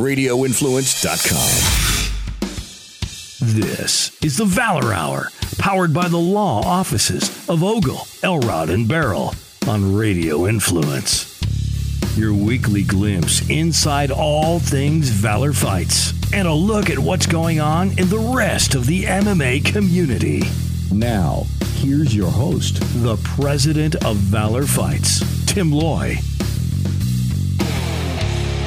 RadioInfluence.com. This is the Valor Hour, powered by the law offices of Ogle, Elrod, and Baril on Radio Influence. Your weekly glimpse inside all things Valor Fights and a look at what's going on in the rest of the MMA community. Now, here's your host, the president of Valor Fights, Tim Loy.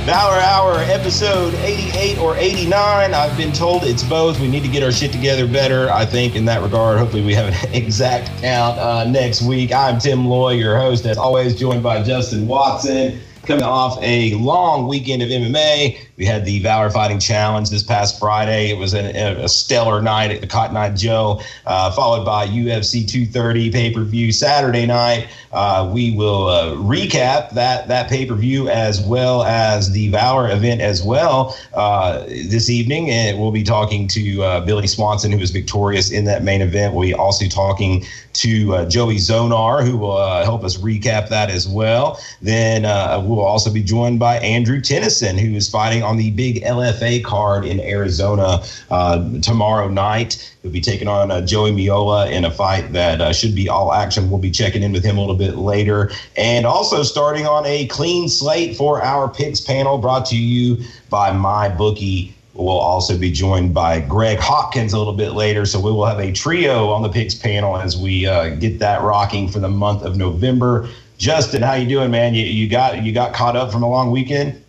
Valor Hour, episode 88 or 89. I've been told it's both. We need to get our shit together better, I think, in that regard. Hopefully, we have an exact count uh, next week. I'm Tim Loy, your host, as always, joined by Justin Watson coming off a long weekend of MMA. We had the Valor Fighting Challenge this past Friday. It was a, a stellar night at the Cotton Eye Joe, uh, followed by UFC 230 pay per view Saturday night. Uh, we will uh, recap that that pay per view as well as the Valor event as well uh, this evening, and we'll be talking to uh, Billy Swanson, who was victorious in that main event. We'll be also talking to uh, Joey Zonar, who will help us recap that as well. Then we'll also be joined by Andrew Tenneson, who is fighting on the big LFA card in Arizona uh, tomorrow night. He'll be taking on uh, Joey Miolla in a fight that uh, should be all action. We'll be checking in with him a little bit later. And also starting on a clean slate for our picks panel brought to you by MyBookie. We'll also be joined by Greg Hopkins a little bit later. So we will have a trio on the picks panel as we uh, get that rocking for the month of November. Justin, how you doing, man? You, you got you got caught up from a long weekend?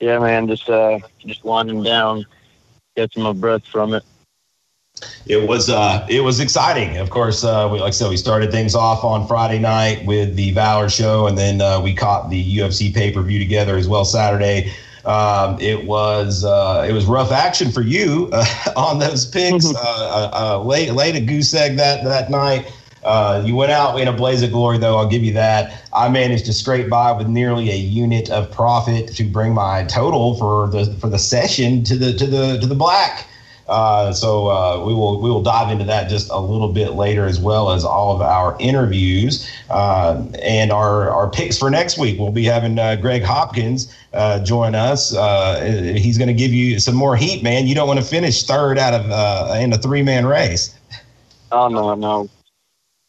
Yeah, man, just uh, just winding down, catching my breath from it. It was uh, it was exciting. Of course, uh, we, like I said, we started things off on Friday night with the Valor show, and then uh, we caught the UFC pay per view together as well Saturday. Um, it was uh, it was rough action for you uh, on those picks. uh, uh, uh late late a goose egg that that night. Uh, you went out in a blaze of glory, though. I'll give you that. I managed to scrape by with nearly a unit of profit to bring my total for the for the session to the to the to the black. Uh, so uh, we will we will dive into that just a little bit later, as well as all of our interviews uh, and our our picks for next week. We'll be having uh, Greg Hopkins uh, join us. Uh, he's going to give you some more heat, man. You don't want to finish third out of in a three man race. Oh no, no,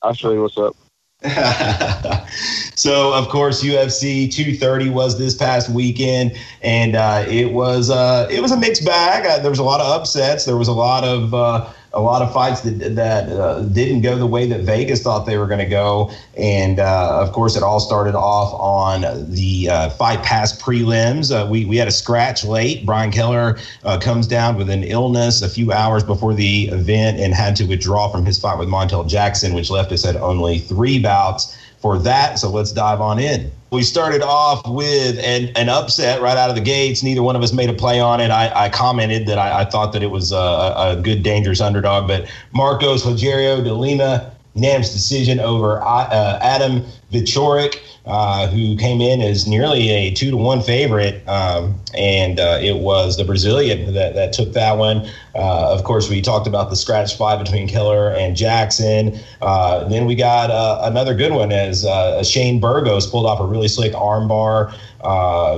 I'll show you what's up. so, of course, UFC 230 was this past weekend, and uh, it was uh, it was a mixed bag. Uh, there was a lot of upsets. There was a lot of uh, a lot of fights that that uh, didn't go the way that Vegas thought they were going to go, and uh, of course, it all started off on the uh, Fight Pass prelims. Uh, we we had a scratch late. Brian Kelleher uh, comes down with an illness a few hours before the event and had to withdraw from his fight with Montel Jackson, which left us at only three bouts for that. So let's dive on in. We started off with an, an upset right out of the gates. Neither one of us made a play on it. I, I commented that I, I, thought that it was a, a, good, dangerous underdog, but Marcos Rogerio de Lima unanimous decision over uh, Adam Wieczorek uh, who came in as nearly a two to one favorite, um, and uh, it was the Brazilian that, that took that one. Uh, of course, we talked about the scratch fight between Kelleher and Jackson. Uh, then we got uh, another good one as Shane Burgos pulled off a really slick armbar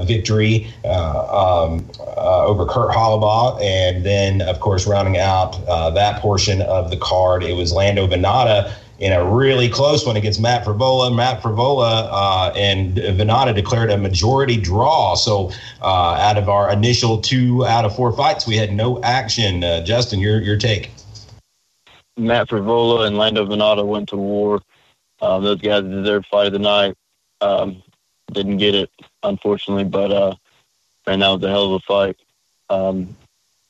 victory um, over Kurt Holobaugh, and then of course rounding out that portion of the card, it was Lando Vannata in a really close one against Matt Frevola. Matt Frevola uh, and Vannata declared a majority draw. So uh, out of our initial two out of four fights, we had no action. Uh, Justin, your your take? Matt Frevola and Lando Vannata went to war. Um, those guys deserved fight of the night. Um, didn't get it, unfortunately, but uh, man, that was a hell of a fight. Um,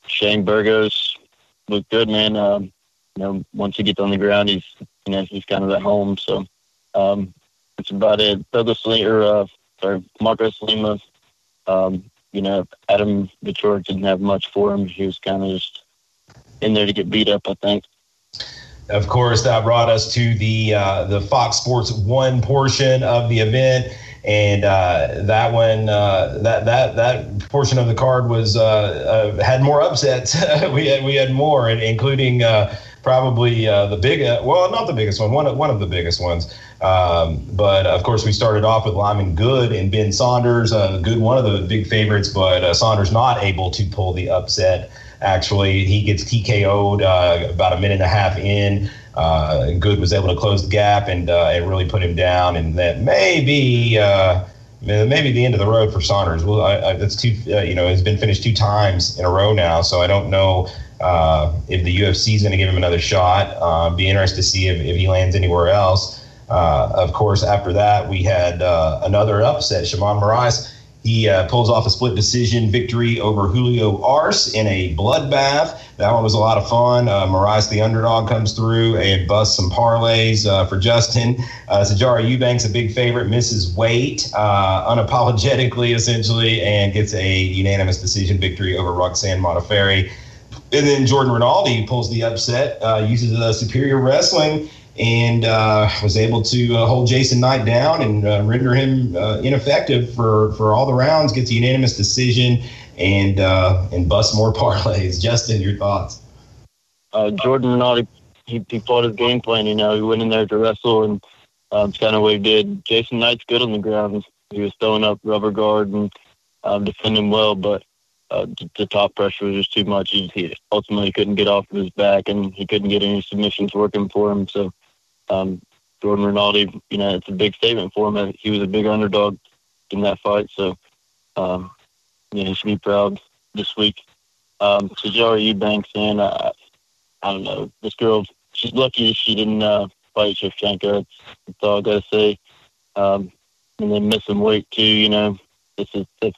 Shane Burgos looked good, man. Um, you know, once he gets on the ground, he's he's kind of at home. So um, that's about it. Douglas Lee, uh, sorry, Marcos Lima. Um, you know, Adam Wieczorek didn't have much for him. He was kind of just in there to get beat up, I think. Of course, that brought us to the uh, the Fox Sports One portion of the event, and uh, that one uh, that that that portion of the card was uh, uh, had more upsets. we had we had more, including uh, probably uh, the big, well, not the biggest one, one of, one of the biggest ones. Um, but of course, we started off with Lyman Good and Ben Saunders. Uh, Good, one of the big favorites, but uh, Saunders not able to pull the upset. Actually, he gets TKO'd uh, about a minute and a half in. Uh, Good was able to close the gap and and really put him down, and that maybe maybe the end of the road for Saunders. Well, I, I, that's two. Uh, you know, he's been finished two times in a row now, so I don't know uh, if the UFC is going to give him another shot. Uh, be interested to see if, if he lands anywhere else. Uh, of course, after that, we had uh, another upset. Sheymon Moraes he uh, pulls off a split decision victory over Julio Arce in a bloodbath. That one was a lot of fun. Uh, Moraes, the underdog, comes through and busts some parlays uh, for Justin. Uh, Sijara Eubanks, a big favorite, misses weight unapologetically, essentially, and gets a unanimous decision victory over Roxanne Modafferi. And then Jordan Rinaldi pulls the upset, uh, uses a superior wrestling and uh, was able to uh, hold Jason Knight down and uh, render him uh, ineffective for, for all the rounds. Gets a unanimous decision and uh, and bust more parlays. Justin, your thoughts? Uh, Jordan Rinaldi, he, he fought his game plan. You know, he went in there to wrestle, and um, it's kind of what he did. Jason Knight's good on the ground. He was throwing up rubber guard and um, defending well, but uh, the top pressure was just too much. He, he, ultimately couldn't get off of his back, and he couldn't get any submissions working for him. So um, Jordan Rinaldi, you know, it's a big statement for him. He was a big underdog in that fight, so um, you know, he should be proud this week. Um, Sijara Eubanks, and I, I don't know, this girl, she's lucky she didn't uh, fight Shevchenko. That's, that's all I gotta say. Um, and then missing weight too, you know. This is this,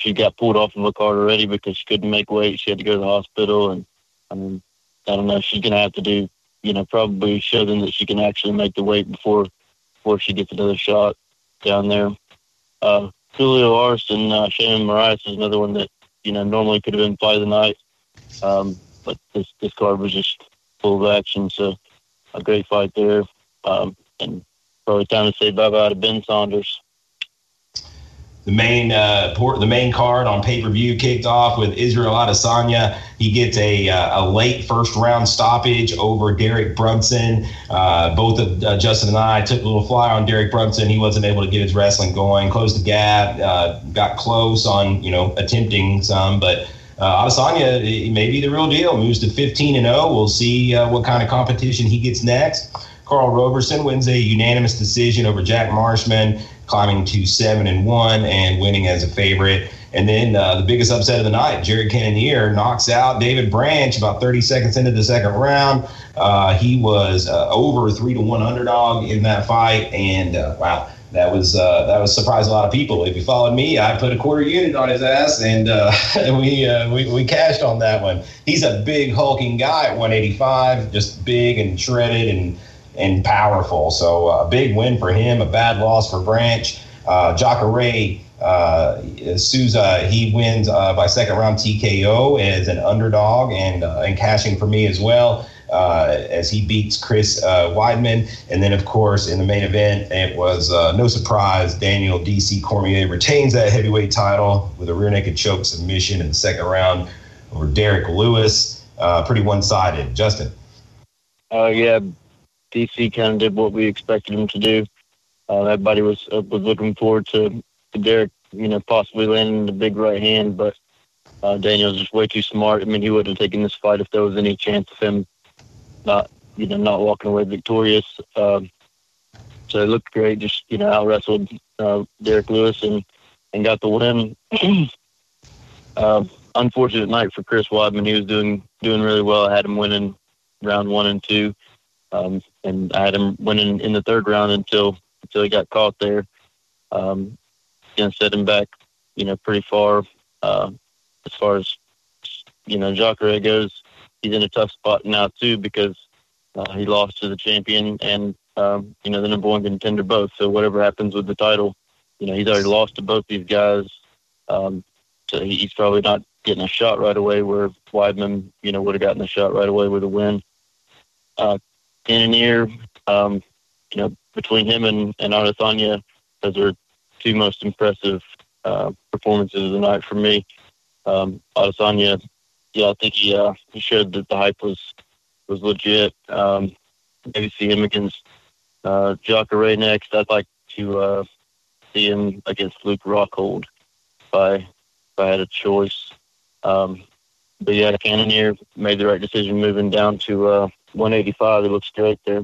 she got pulled off in the card already because she couldn't make weight. She had to go to the hospital, and I mean, I don't know. She's gonna have to do you know, probably show them that she can actually make the weight before before she gets another shot down there. Uh, Julio Arce and uh, Sheymon Moraes is another one that you know normally could have been of the night, um, but this this card was just full of action. So a great fight there, um, and probably time to say bye bye to Ben Saunders the main uh, port, the main card on pay per view kicked off with Israel Adesanya. He gets a, uh, a late first round stoppage over Derek Brunson. Uh, both of uh, Justin and I took a little fly on Derek Brunson. He wasn't able to get his wrestling going. Closed the gap. Uh, got close on you know attempting some, but. Uh, Adesanya may be the real deal. Moves to 15 and 0. We'll see uh, what kind of competition he gets next. Karl Roberson wins a unanimous decision over Jack Marshman climbing to seven and one and winning as a favorite. And then uh, the biggest upset of the night, Jared Cannonier knocks out David Branch about 30 seconds into the second round. Uh, he was uh, over three to one underdog in that fight, and uh, wow, that was uh, that was surprised a lot of people. If you followed me, I put a quarter unit on his ass, and uh, we, we we cashed on that one. He's a big hulking guy at 185, just big and shredded and and powerful. So a big win for him, a bad loss for Branch. Uh, Jacare uh, Souza, he wins uh, by second round TKO as an underdog and uh, and cashing for me as well. Uh, as he beats Chris uh, Weidman. And then, of course, in the main event, it was uh, no surprise Daniel DC Cormier retains that heavyweight title with a rear naked choke submission in the second round over Derrick Lewis. Uh, pretty one sided. Justin. Oh, yeah. DC kind of did what we expected him to do. Uh, everybody was uh, was looking forward to, to Derrick, you know, possibly landing the big right hand, but uh, Daniel's just way too smart. I mean, he wouldn't have taken this fight if there was any chance of him not, you know, not walking away victorious. Um, so it looked great. Just you know, out wrestled uh, Derrick Lewis and and got the win. uh, unfortunate night for Chris Weidman. He was doing doing really well. I had him winning round one and two. Um, and I had him winning in the third round until until he got caught there. Um, and set him back, you know, pretty far uh, as far as you know Jacare goes. He's in a tough spot now too because uh, he lost to the champion and um, you know the number one contender both. So whatever happens with the title, you know he's already lost to both these guys. Um, so he's probably not getting a shot right away. Where Weidman, you know, would have gotten a shot right away with a win. Uh, Cannonier, um, you know, between him and, and Adesanya, those are two most impressive uh, performances of the night for me. Um, Adesanya, yeah, I think he uh, he showed that the hype was was legit. Um, maybe see him against uh, Jacare next. I'd like to uh, see him against Luke Rockhold if I, if I had a choice. Um, but yeah, Cannonier made the right decision moving down to uh, 185. It looks great there.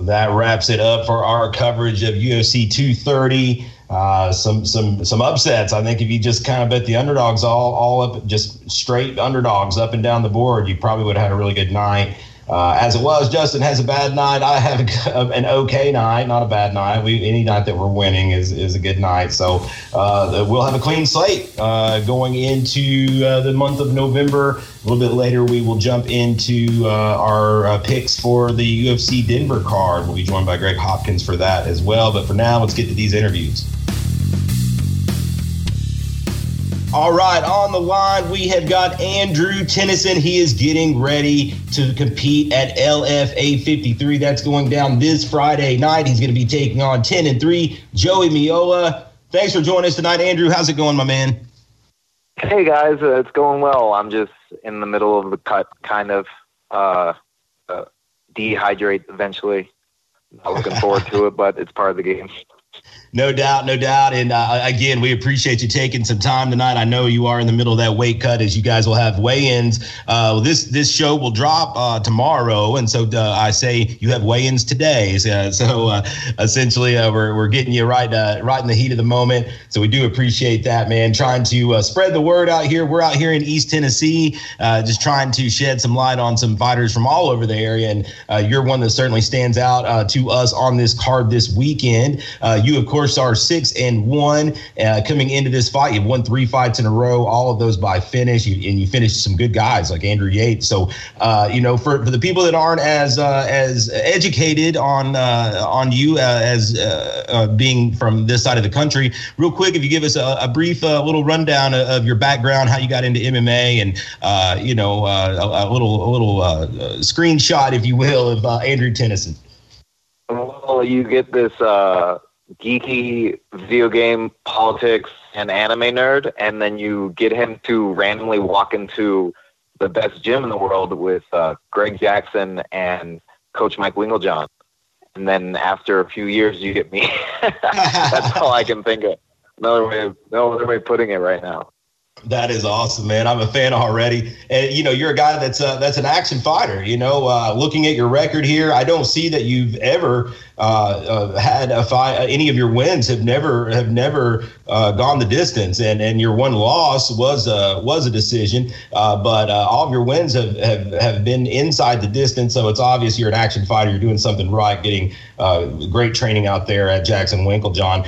That wraps it up for our coverage of UFC 230. Uh, some some some upsets. I think if you just kind of bet the underdogs all all up, just straight underdogs up and down the board, you probably would have had a really good night. Uh, as it was, Justin has a bad night. I have an okay night, not a bad night. We any night that we're winning is, is a good night. So uh, we'll have a clean slate uh, going into uh, the month of November. A little bit later, we will jump into uh, our uh, picks for the UFC Denver card. We'll be joined by Greg Hopkins for that as well. But for now, let's get to these interviews. All right, on the line, we have got Andrew Tenneson. He is getting ready to compete at LFA 53. That's going down this Friday night. He's going to be taking on 10 and 3 Joey Miolla. Thanks for joining us tonight, Andrew. How's it going, my man? Hey, guys. Uh, it's going well. I'm just in the middle of the cut, kind of uh, uh, dehydrate eventually. Not looking forward to it, but it's part of the game. No doubt, no doubt. And uh, again, we appreciate you taking some time tonight. I know you are in the middle of that weight cut as you guys will have weigh-ins. Uh, this this show will drop uh, tomorrow, and so uh, I say you have weigh-ins today. So, so uh, essentially, uh, we're, we're getting you right right in the heat of the moment. So we do appreciate that, man. Trying to spread the word out here. We're out here in East Tennessee, just trying to shed some light on some fighters from all over the area, and you're one that certainly stands out to us on this card this weekend. you, of course course, are six and one uh, coming into this fight. You've won three fights in a row, all of those by finish, you, and you finished some good guys like Andrew Yates. So, uh, you know, for, for the people that aren't as uh, as educated on uh, on you uh, as uh, being from this side of the country, real quick, if you give us a, a brief little rundown of, your background, how you got into MMA, and you know, a, a, little a little screenshot, if you will, of Andrew Tenneson. Well, you get this uh, geeky video game politics and anime nerd, and then you get him to randomly walk into the best gym in the world with uh, Greg Jackson and Coach Mike Winkeljohn. And then after a few years, you get me. That's all I can think of. Another way, of, no other way of putting it right now. That is awesome, man. I'm a fan already, and you know you're a guy that's uh, that's an action fighter. You know, uh, looking at your record here, I don't see that you've ever uh, uh, had a. Uh, any of your wins have never have never uh, gone the distance, and and your one loss was a was a decision. But all of your wins have, have have been inside the distance, so it's obvious you're an action fighter. You're doing something right, getting great training out there at Jackson Winkeljohn.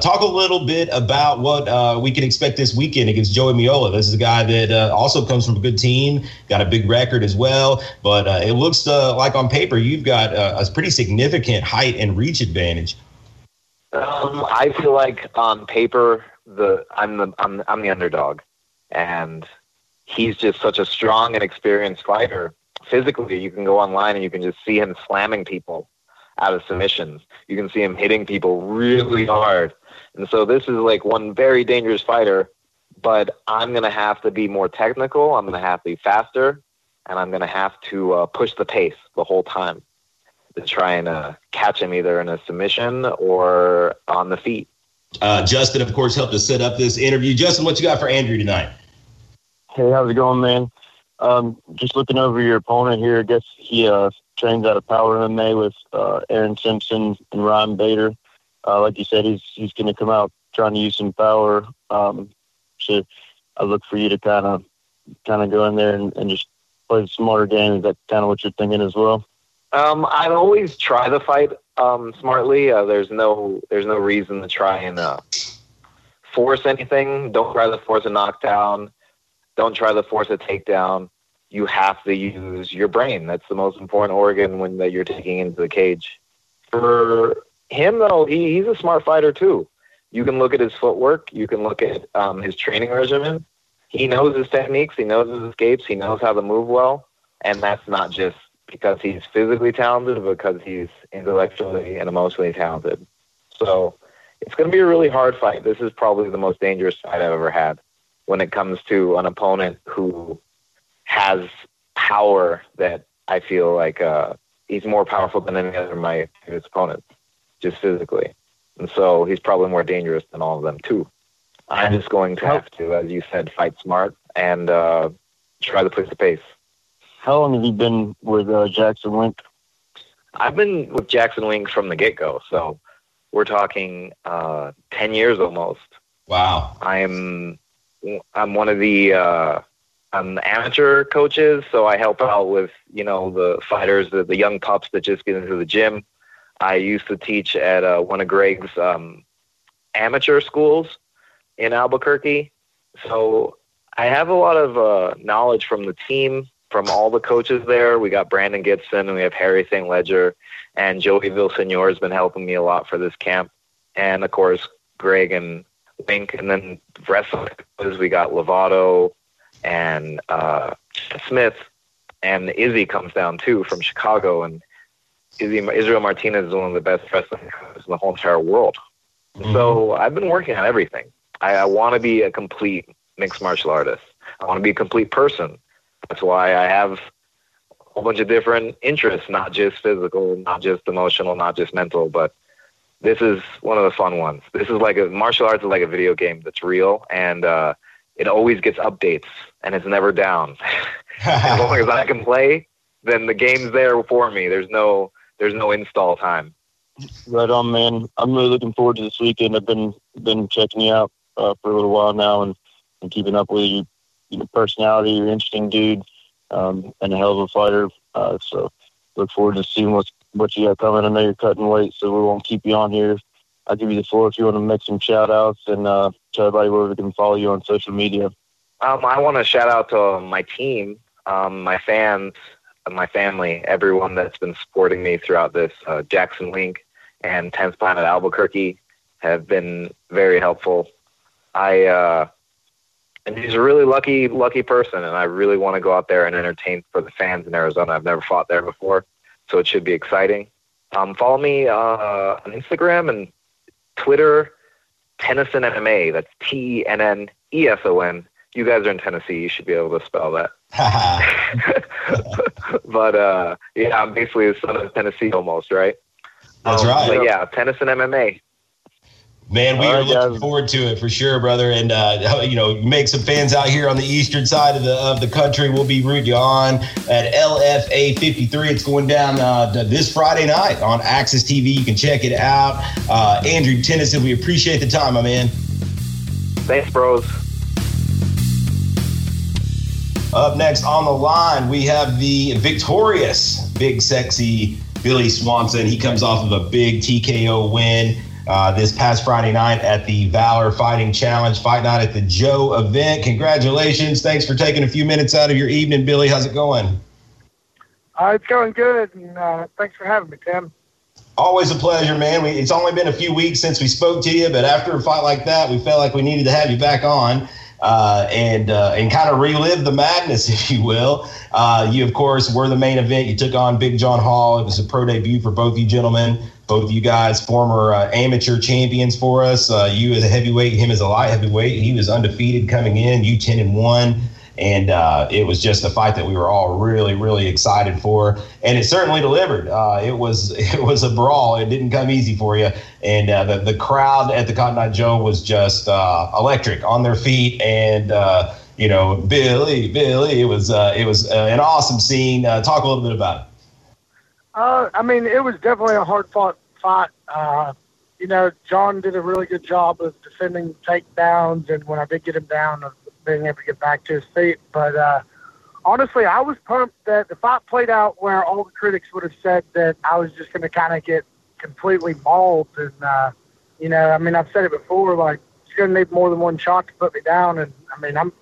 talk a little bit about what we can expect this weekend against Joey Miolla. This is a guy that uh, also comes from a good team, got a big record as well. But uh, it looks uh, like on paper you've got a pretty significant height height and reach advantage? Um, I feel like on paper, the I'm the I'm I'm the underdog, and he's just such a strong and experienced fighter. Physically, you can go online and you can just see him slamming people out of submissions. You can see him hitting people really hard, and so this is like one very dangerous fighter. But I'm gonna have to be more technical. I'm gonna have to be faster, and I'm gonna have to uh, push the pace the whole time to try and uh, catch him either in a submission or on the feet. Uh, Justin, of course, helped us set up this interview. Justin, what you got for Andrew tonight? Hey, how's it going, man? Um, just looking over your opponent here. I guess he uh, trains out of Power MMA with uh, Aaron Simpson and Ryan Bader. Uh, like you said, he's he's going to come out trying to use some power. Um, so I look for you to kind of kind of go in there and, and just play smarter game. Is that kind of what you're thinking as well? Um, I always try to fight um, smartly. Uh, there's no there's no reason to try and uh, force anything. Don't try to force a knockdown. Don't try to force a takedown. You have to use your brain. That's the most important organ when that you're taking into the cage. For him, though, he, he's a smart fighter too. You can look at his footwork. You can look at um, his training regimen. He knows his techniques. He knows his escapes. He knows how to move well. And that's not just because he's physically talented, because he's intellectually and emotionally talented. So it's going to be a really hard fight. This is probably the most dangerous fight I've ever had when it comes to an opponent who has power that I feel like uh, he's more powerful than any other of my opponents, just physically. And so he's probably more dangerous than all of them too. I'm just going to have to, as you said, fight smart and uh, try to push the pace. How long have you been with uh, Jackson Wink? I've been with Jackson Wink from the get go, so we're talking uh, ten years almost. Wow. I'm I'm one of the uh, I'm amateur coaches, so I help out with you know the fighters, the, the young pups that just get into the gym. I used to teach at uh, one of Greg's um, amateur schools in Albuquerque, so I have a lot of uh, knowledge from the team, from all the coaches there. We got Brandon Gibson, and we have Harry St. Ledger, and Joey Villasenor has been helping me a lot for this camp, and of course Greg and Wink, and then the we got Lovato and uh, Smith, and Izzy comes down too from Chicago, and Israel Martinez is one of the best wrestling coaches in the whole entire world. Mm-hmm. So I've been working on everything. I, I want to be a complete mixed martial artist. I want to be a complete person. That's why I have a whole bunch of different interests, not just physical, not just emotional, not just mental, but this is one of the fun ones. This is like a martial arts is like a video game that's real and uh, it always gets updates and it's never down. as long as I can play, then the game's there for me. There's no there's no install time. Right on, man. I'm really looking forward to this weekend. I've been been checking you out uh, for a little while now and, and keeping up with you. Your personality, you're an interesting dude, um, and a hell of a fighter. Uh, so look forward to seeing what's what you got coming. I know you're cutting weight, so we won't keep you on here. I'll give you the floor if you want to make some shout outs and uh, tell everybody where we can follow you on social media. Um, I want to shout out to my team, um, my fans, my family, everyone that's been supporting me throughout this. Uh, Jackson Wink and 10th Planet Albuquerque have been very helpful. I uh, and he's a really lucky, lucky person, and I really want to go out there and entertain for the fans in Arizona. I've never fought there before, so it should be exciting. Um, follow me uh, on Instagram and Twitter, Tenneson MMA. That's T E N N E S O N you guys are in Tennessee. You should be able to spell that. but uh, yeah, I'm basically a son of Tennessee almost, right? That's um, right. But yeah, Tenneson MMA. Man, we All are right, looking guys. forward to it for sure, brother. And uh, you know, make some fans out here on the eastern side of the of the country. We'll be rooting you on at LFA 53. It's going down uh, this Friday night on AXS TV. You can check it out. Uh, Andrew Tenneson, we appreciate the time, my man. Thanks, bros. Up next on the line, we have the victorious, big, sexy Billy Swanson. He comes off of a big TKO win uh, this past Friday night at the Valor Fighting Challenge Fight Night at the Joe event. Congratulations. Thanks for taking a few minutes out of your evening, Billy. How's it going? Uh, it's going good, and uh, thanks for having me, Tim. Always a pleasure, man. We, it's only been a few weeks since we spoke to you, but after a fight like that, we felt like we needed to have you back on uh, and uh, and kind of relive the madness, if you will. Uh, you, of course, were the main event. You took on Big John Hall. It was a pro debut for both you gentlemen. Both of you guys, former uh, amateur champions for us. Uh, you as a heavyweight, him as a light heavyweight. He was undefeated coming in. You ten and one and uh, it was just a fight that we were all really, really excited for, and it certainly delivered. Uh, it was it was a brawl. It didn't come easy for you, and uh, the the crowd at the Cotton Eye Joe was just uh, electric on their feet, and uh, you know, Billy, Billy, it was uh, it was an awesome scene. talk a little bit about it. I mean, it was definitely a hard fought fight. you know, John did a really good job of defending takedowns, and when I did get him down, being able to get back to his feet. But uh, honestly, I was pumped that the fight played out where all the critics would have said that I was just going to kind of get completely mauled. And, uh, you know, I mean, I've said it before, like, she's going to need more than one shot to put me down. And, I mean, I'm,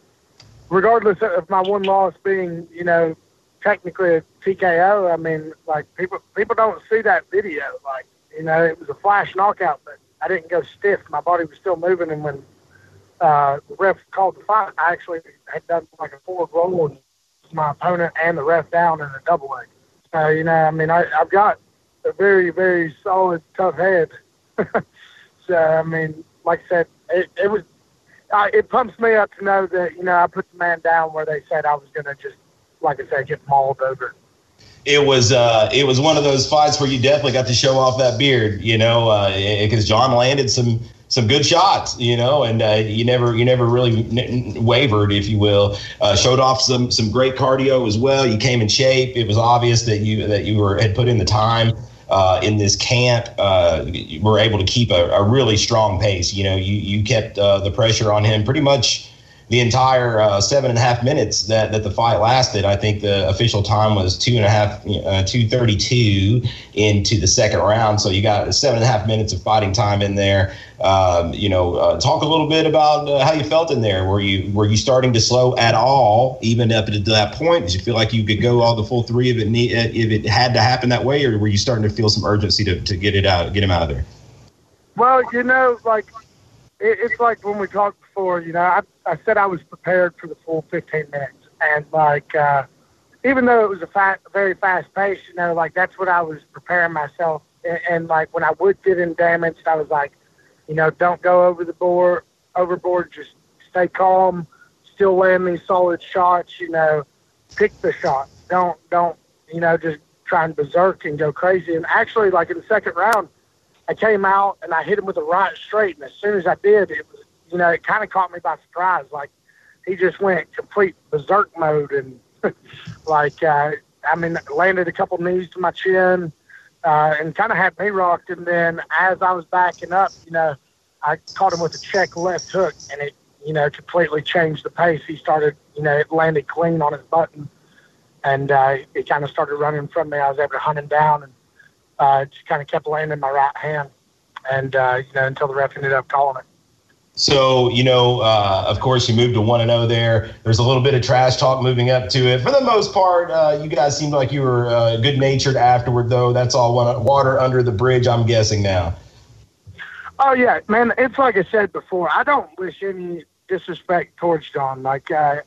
regardless of my one loss being, you know, technically a TKO, I mean, like, people, people don't see that video. Like, you know, it was a flash knockout, but I didn't go stiff. My body was still moving. And when uh, the ref called the fight. I actually had done like a forward roll and my opponent and the ref down in a double leg. So, you know, I mean, I, I've got a very, very solid, tough head. so, I mean, like I said, it, it was, uh, it pumps me up to know that, you know, I put the man down where they said I was going to just like I said, get mauled over. It was uh, it was one of those fights where you definitely got to show off that beard, you know, because uh, John landed some some good shots, you know, and uh, you never you never really n- wavered, if you will. Uh, showed off some some great cardio as well. You came in shape. It was obvious that you that you were had put in the time. Uh, in this camp, uh, were able to keep a, a, really strong pace. You know, you you kept uh, the pressure on him pretty much the entire uh, seven and a half minutes that, that the fight lasted. I think the official time was two and a half, uh, two thirty two into the second round. So you got seven and a half minutes of fighting time in there. Um, you know, uh, talk a little bit about uh, how you felt in there. Were you were you starting to slow at all, even up to that point? Did you feel like you could go all the full three if it need, if it had to happen that way, or were you starting to feel some urgency to, to get it out, get him out of there? Well, you know, like it, it's like when we talked before. You know, I I said I was prepared for the full 15 minutes, and like uh, even though it was a fa- very fast pace, you know, like that's what I was preparing myself. And, and like when I would get in damaged, I was like, you know, don't go over the board, overboard. Just stay calm, still land these solid shots. You know, pick the shot. Don't don't you know just try and berserk and go crazy. And actually, like in the second round, I came out and I hit him with a right straight, and as soon as I did, it was you know, it kind of caught me by surprise. Like he just went complete berserk mode and like uh, I mean, landed a couple knees to my chin uh, and kind of had me rocked. And then as I was backing up, you know, I caught him with a check left hook, and it you know completely changed the pace. He started, you know, it landed clean on his button, and uh, it kind of started running from me. I was able to hunt him down and uh, just kind of kept landing my right hand, and uh, you know until the ref ended up calling it. So, you know, uh, of course, you moved to 1 0 there. There's a little bit of trash talk moving up to it. For the most part, uh, you guys seemed like you were uh, good natured afterward, though. That's all water under the bridge, I'm guessing now. Oh, yeah, man. It's like I said before, I don't wish any disrespect towards John. Like, uh,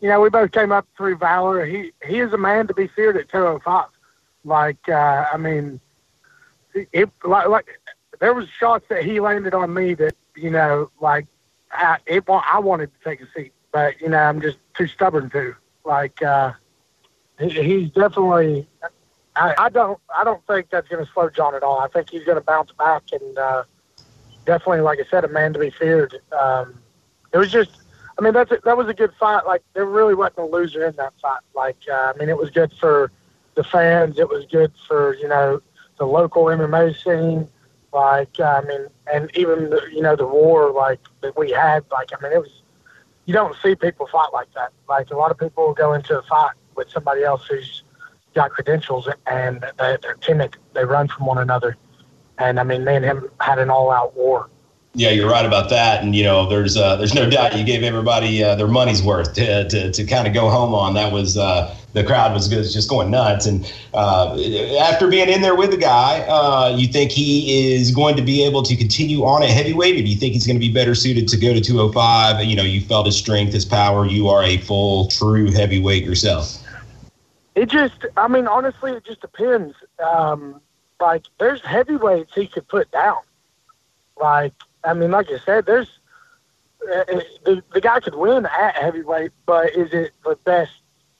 you know, we both came up through Valor. He, he is a man to be feared at 205. Like, uh, I mean, it, like, like, there was shots that he landed on me that you know, like I, it, I wanted to take a seat, but you know, I'm just too stubborn to. Like, uh, he, he's definitely. I, I don't. I don't think that's going to slow John at all. I think he's going to bounce back and uh, definitely, like I said, a man to be feared. Um, it was just. I mean, that's a, that was a good fight. Like, there really wasn't a loser in that fight. Like, uh, I mean, it was good for the fans. It was good for you know the local MMA scene. Like, I mean, and even the, you know the war like that we had. Like, I mean, it was you don't see people fight like that. Like a lot of people go into a fight with somebody else who's got credentials and they, they're timid. They run from one another. And I mean, me and him had an all-out war. Yeah, you're right about that, and you know, there's uh, there's no doubt you gave everybody uh, their money's worth to, to, to kind of go home on. That was uh, the crowd was just going nuts, and uh, after being in there with the guy, uh, you think he is going to be able to continue on at heavyweight, or do you think he's going to be better suited to go to 205? You know, you felt his strength, his power. You are a full, true heavyweight yourself. It just, I mean, honestly, it just depends. Um, like, there's heavyweights he could put down. Like, I mean, like I said, there's uh, uh, the, the guy could win at heavyweight, but is it the best,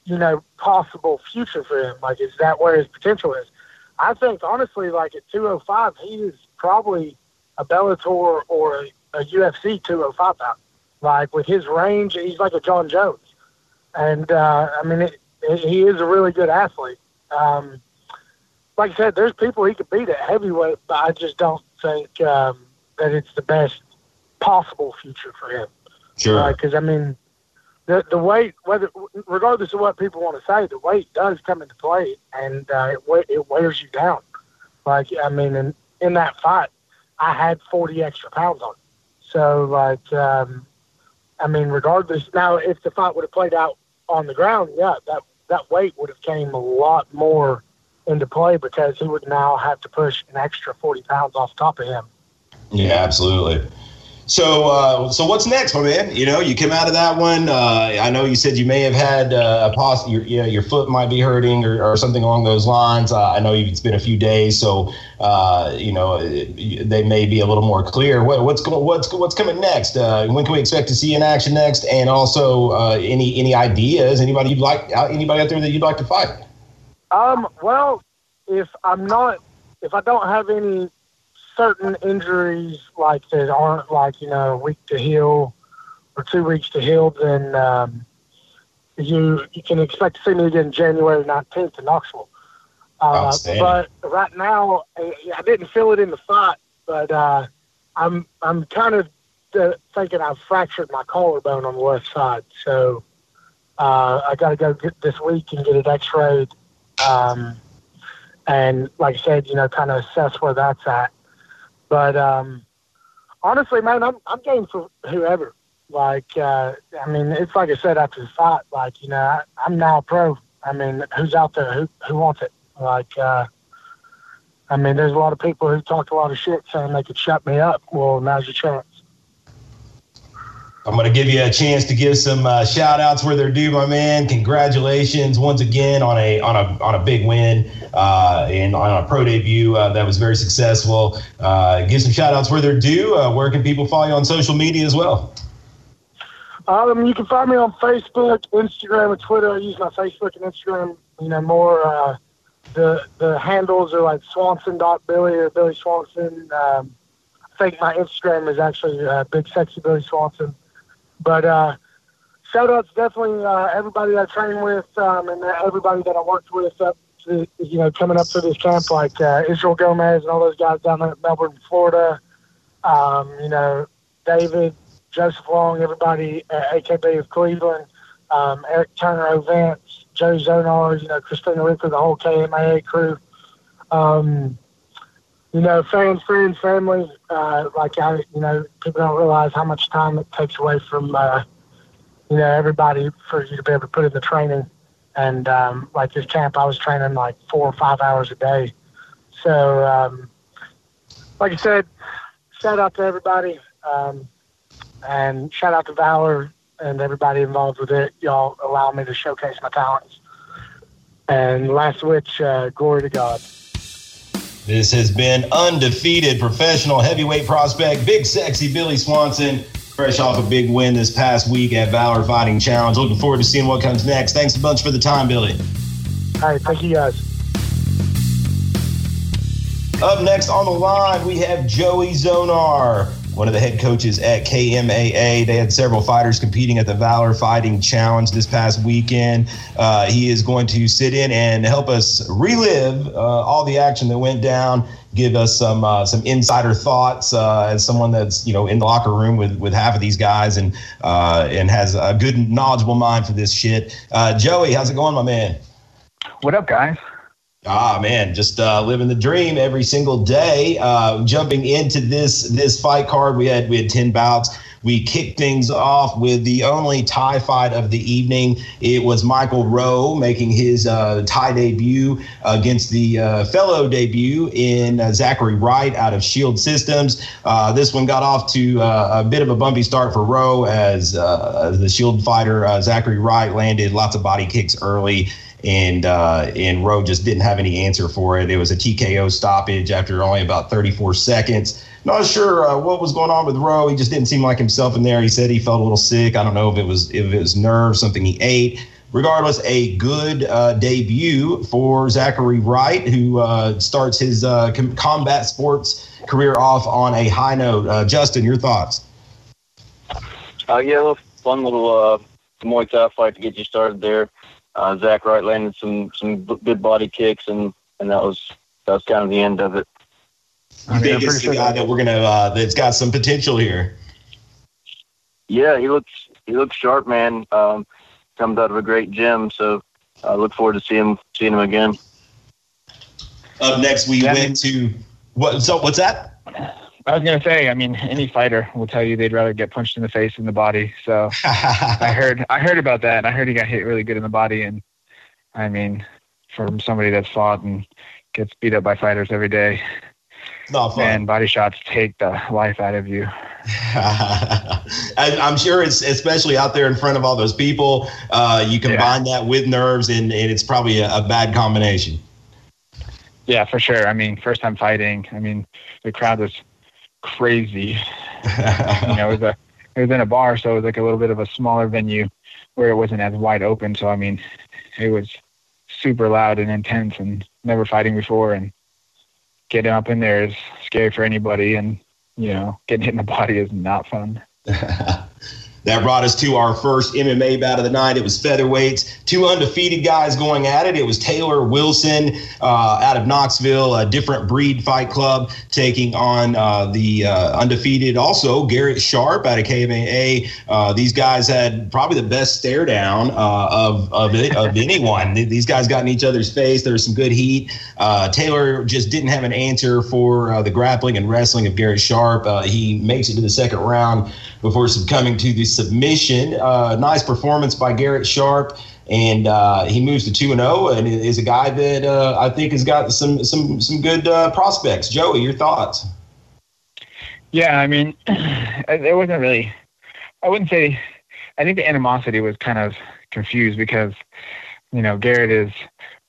you know, possible future for him? Like, is that where his potential is? I think honestly, like at 205, he is probably a Bellator or a, a UFC 205 out. Like with his range, he's like a Jon Jones, and uh, I mean, it, it, he is a really good athlete. Um, like I said, there's people he could beat at heavyweight, but I just don't think um, that it's the best possible future for him. Sure. Because uh, I mean, the the weight, whether regardless of what people want to say, the weight does come into play, and uh, it it wears you down. Like I mean, in in that fight, I had forty extra pounds on. So like, um, I mean, regardless. Now, if the fight would have played out on the ground, yeah, that that weight would have came a lot more into play because he would now have to push an extra forty pounds off top of him yeah, absolutely. So, uh, so what's next, my man? You know, you came out of that one. Uh, I know you said you may have had uh, a pos- your, you know, your foot might be hurting or, or something along those lines. Uh, I know it's been a few days, so uh, you know they may be a little more clear. What, what's going what's what's coming next? Uh, when can we expect to see you in action next? And also, any any ideas? Anybody you'd like? Anybody out there that you'd like to fight? Um. Well, if I'm not, if I don't have any certain injuries like that aren't like you know a week to heal or two weeks to heal, then um, you you can expect to see me again January nineteenth in Knoxville. Uh, but right now, I didn't feel it in the fight, but uh, I'm I'm kind of uh, thinking I've fractured my collarbone on the left side, so uh, I got to go get this week and get it X-rayed, um, and like I said, you know, kind of assess where that's at. But um, honestly, man, I'm I'm game for whoever. Like, uh, I mean, it's like I said after the fight. Like, you know, I, I'm now pro. I mean, who's out there? Who who wants it? Like, uh, I mean, there's a lot of people who talked a lot of shit saying they could shut me up. Well, now's your chance. I'm going to give you a chance to give some uh, shout outs where they're due, my man. Congratulations once again on a on a on a big win uh, and on a pro debut uh, that was very successful. Uh, give some shout outs where they're due. Uh, where can people follow you on social media as well? Um, you can find me on Facebook, Instagram, and Twitter. I use my Facebook and Instagram, you know, more. Uh, the the handles are like Swanson.Billy or Billy Swanson. Um, I think my Instagram is actually Big Sexy Billy Swanson. But uh, shout outs definitely uh, everybody I trained with um, and everybody that I worked with up to, you know, coming up to this camp, like uh, Israel Gomez and all those guys down there in Melbourne, Florida. Um, you know, David, Joseph Long, everybody at AKB of Cleveland, um, Eric Turner Events, Joe Zonar, you know, Christina Ricker, the whole KMAA crew. Um, you know, fans, friends, family, uh, like I, you know, people don't realize how much time it takes away from, uh, you know, everybody for you to be able to put in the training. And um, like this camp, I was training like four or five hours a day. So, um, like I said, shout out to everybody, um, and shout out to Valor and everybody involved with it. Y'all allow me to showcase my talents. And last which, uh, glory to God. This has been undefeated professional heavyweight prospect, Big Sexy Billy Swanson, fresh off a big win this past week at Valor Fighting Challenge. Looking forward to seeing what comes next. Thanks a bunch for the time, Billy. All right, thank you guys. Up next on the line, we have Joey Zonar one of the head coaches at KMAA. They had several fighters competing at the Valor Fighting Challenge this past weekend. Uh, he is going to sit in and help us relive uh, all the action that went down. Give us some uh, some insider thoughts uh, as someone that's you know in the locker room with, with half of these guys and uh, and has a good knowledgeable mind for this shit. Uh, Joey, how's it going, my man? What up, guys? Ah man, just uh, living the dream every single day. Uh, jumping into this this fight card, we had we had ten bouts. We kicked things off with the only Thai fight of the evening. It was Michael Rowe making his uh, Thai debut against the uh, fellow debut in uh, Zachary Wright out of Shield Systems. Uh, this one got off to uh, a bit of a bumpy start for Rowe as uh, the Shield fighter Zachary Wright landed lots of body kicks early and uh, and Rowe just didn't have any answer for it. It was a TKO stoppage after only about 34 seconds. Not sure uh, what was going on with Rowe. He just didn't seem like himself in there. He said he felt a little sick. I don't know if it was if it was nerves, something he ate. Regardless, a good uh, debut for Zachary Wright, who uh, starts his uh, com- combat sports career off on a high note. Uh, Justin, your thoughts? Yeah, fun little Muay Thai fight to get you started there uh, Zach Wright landed some some good body kicks, and and that was that was kind of the end of it. I think it's the guy that we're gonna uh, that's got some potential here. Yeah, he looks he looks sharp, man. Um, comes out of a great gym, so I look forward to seeing him seeing him again. Up next, we yeah, went to what? So what's that? I was gonna say, I mean, any fighter will tell you they'd rather get punched in the face than the body. So I heard, I heard about that. I heard he got hit really good in the body, and I mean, from somebody that's fought and gets beat up by fighters every day. Man, body shots take the life out of you. I'm sure it's especially out there in front of all those people. Uh, you combine yeah. that with nerves, and, and it's probably a, a, bad combination. Yeah, for sure. I mean, first time fighting. I mean, the crowd was crazy. you know, it was a it was in a bar, so it was like a little bit of a smaller venue where it wasn't as wide open. So I mean, it was super loud and intense, and never fighting before, and getting up in there is scary for anybody, and you know, getting hit in the body is not fun. That brought us to our first MMA bout of the night. It was featherweights, two undefeated guys going at it. It was Taylor Wilson uh, out of Knoxville, a different breed fight club, taking on uh, the uh, undefeated, also Garrett Sharp out of KMA. Uh, these guys had probably the best stare down uh, of of, it, of anyone. These guys got in each other's face. There was some good heat. Uh, Taylor just didn't have an answer for the grappling and wrestling of Garrett Sharp. he makes it to the second round before succumbing to the submission. Uh, nice performance by Garrett Sharp, and uh, he moves to two and zero, oh, and is a guy that uh, I think has got some some some good uh, prospects. Joey, your thoughts? Yeah, I mean, there wasn't really. I wouldn't say. I think the animosity was kind of confused because, you know, Garrett is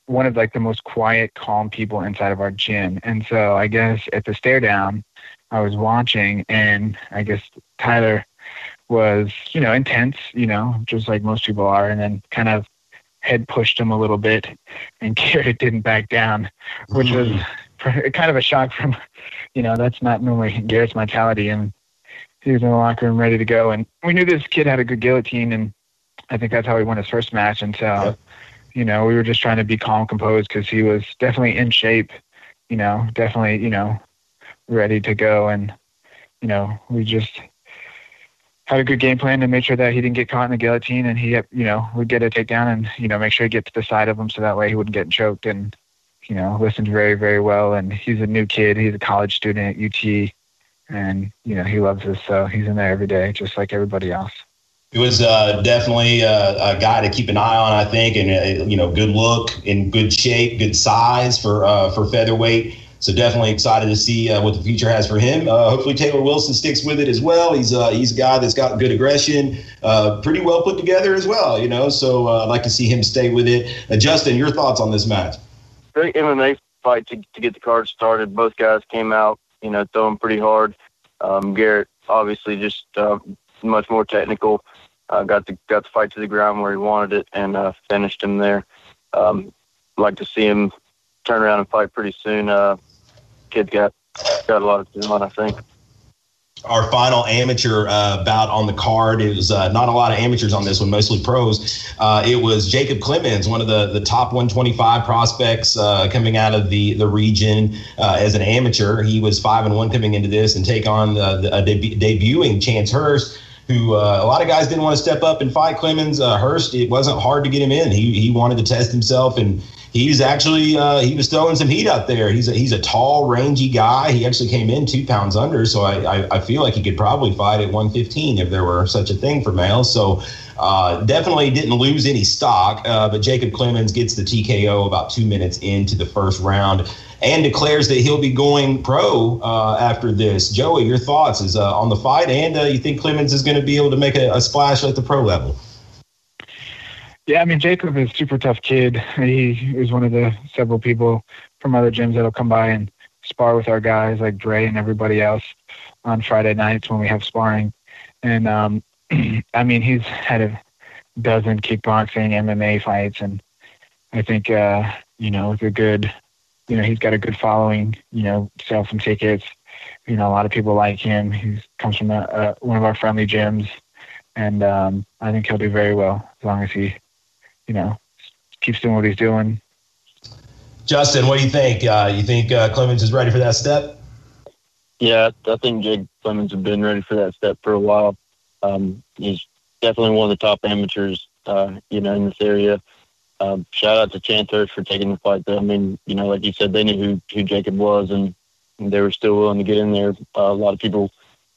one of like the most quiet, calm people inside of our gym, and so I guess at the stare down, I was watching, and I guess Tyler was, you know, intense, you know, just like most people are, and then kind of head pushed him a little bit, and Garrett didn't back down, which was mm. kind of a shock from, you know, that's not normally Garrett's mentality, and he was in the locker room ready to go, and we knew this kid had a good guillotine, and I think that's how he won his first match, and so. You know, we were just trying to be calm, composed because he was definitely in shape. You know, definitely, you know, ready to go, and you know, we just had a good game plan to make sure that he didn't get caught in the guillotine and he, you know, would get a takedown and, you know, make sure he gets to the side of him so that way he wouldn't get choked and, you know, listened very, very well. And he's a new kid. He's a college student at UT and, you know, he loves us. So he's in there every day, just like everybody else. It was uh, definitely a, a, guy to keep an eye on, I think, and uh, you know, good look, in good shape, good size for uh, for featherweight. So definitely excited to see uh, what the future has for him. Uh, hopefully Taylor Wilson sticks with it as well. He's uh, he's a guy that's got good aggression, uh, pretty well put together as well. You know, so uh, I'd like to see him stay with it. Uh, Justin, your thoughts on this match? Great MMA fight to, to get the card started. Both guys came out, you know, throwing pretty hard. Um, Garrett obviously just much more technical. got the got the fight to the ground where he wanted it and finished him there. Um, like to see him turn around and fight pretty soon. Uh, kid got got a lot of talent, I think. Our final amateur uh, bout on the card. Was uh, not a lot of amateurs on this one, mostly pros. Uh, it was Jacob Clemens, one of the, the top 125 prospects uh, coming out of the the region uh, as an amateur. He was five and one coming into this and take on the, a deb- debuting Chance Hurst who uh, a lot of guys didn't want to step up and fight Clemens. Uh, Hurst, it wasn't hard to get him in. He he wanted to test himself, and he's actually uh, he was throwing some heat out there. He's a, he's a tall, rangy guy. He actually came in two pounds under, so I, I, I feel like he could probably fight at 115 if there were such a thing for males. So uh, definitely didn't lose any stock. Uh, but Jacob Clemens gets the TKO about two minutes into the first round and declares that he'll be going pro uh, after this. Joey, your thoughts is uh, on the fight, and uh, you think Clemens is going to be able to make a, a splash at the pro level? Yeah, I mean Jacob is a super tough kid. He is one of the several people from other gyms that'll come by and spar with our guys like Dre and everybody else on Friday nights when we have sparring. And um, I mean he's had a dozen kickboxing, MMA fights, and I think uh, you know it's a good, you know he's got a good following. You know, sell some tickets. You know, a lot of people like him. He comes from a, a, one of our friendly gyms, and um, I think he'll do very well as long as he you know, keeps doing what he's doing. Justin, what do you think? Uh, you think uh, Clemens is ready for that step? Yeah, I think Jake Clemens has been ready for that step for a while. Um, he's definitely one of the top amateurs, uh, you know, in this area. Um, shout out to Chance Hurst for taking the fight. Though. I mean, you know, like you said, they knew who, who Jacob was, and they were still willing to get in there. Uh, a lot of people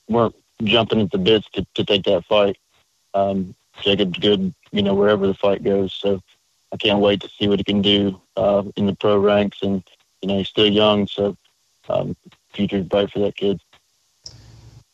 weren't jumping at the bits to, to take that fight. Um, Jacob's good, you know, wherever the fight goes. So I can't wait to see what he can do uh, in the pro ranks. And you know, he's still young, so um, future's bright for that kid.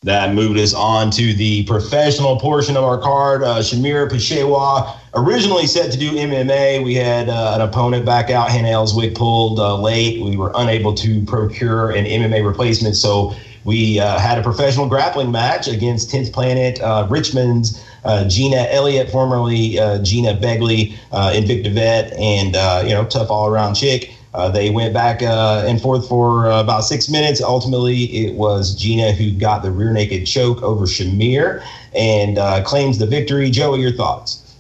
That moved us on to the professional portion of our card. Uh, Shamir Peshewa, originally set to do MMA. We had uh, an opponent back out. Hannah Elswick pulled uh, late. We were unable to procure an MMA replacement, so we uh, had a professional grappling match against 10th Planet uh, Richmond's uh, Gina Elliott, formerly Gina Begley, Invicta vet, and you know tough all around chick. Uh, they went back uh, and forth for uh, about six minutes. Ultimately, it was Gina who got the rear naked choke over Shamir and uh, claims the victory. Joey, your thoughts?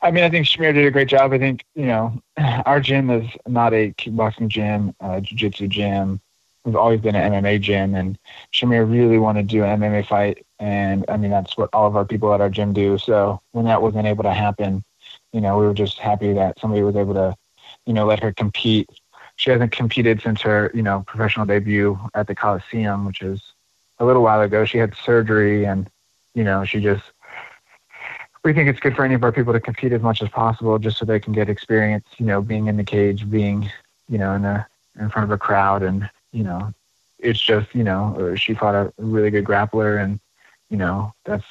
I mean, I think Shamir did a great job. I think, you know, our gym is not a kickboxing gym, uh, jiu-jitsu gym. We've always been an MMA gym, and Shamir really wanted to do an MMA fight. And, I mean, that's what all of our people at our gym do. So when that wasn't able to happen, you know, we were just happy that somebody was able to you know, let her compete. She hasn't competed since her, you know, professional debut at the Coliseum, which is a little while ago. She had surgery and, you know, she just, we think it's good for any of our people to compete as much as possible just so they can get experience, you know, being in the cage, being, you know, in a, in front of a crowd. And, you know, it's just, you know, she fought a really good grappler and, you know, that's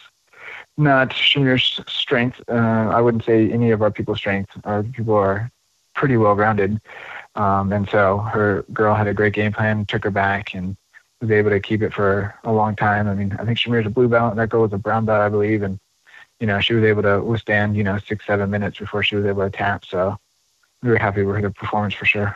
not Shamir's strength. Uh, I wouldn't say any of our people's strength. Our people are pretty well rounded. Um, and so her girl had a great game plan, took her back, and was able to keep it for a long time. I mean, I think Shamir's a blue belt, and that girl was a brown belt, I believe. And, you know, she was able to withstand, you know, six, seven minutes before she was able to tap. So we were happy with her performance for sure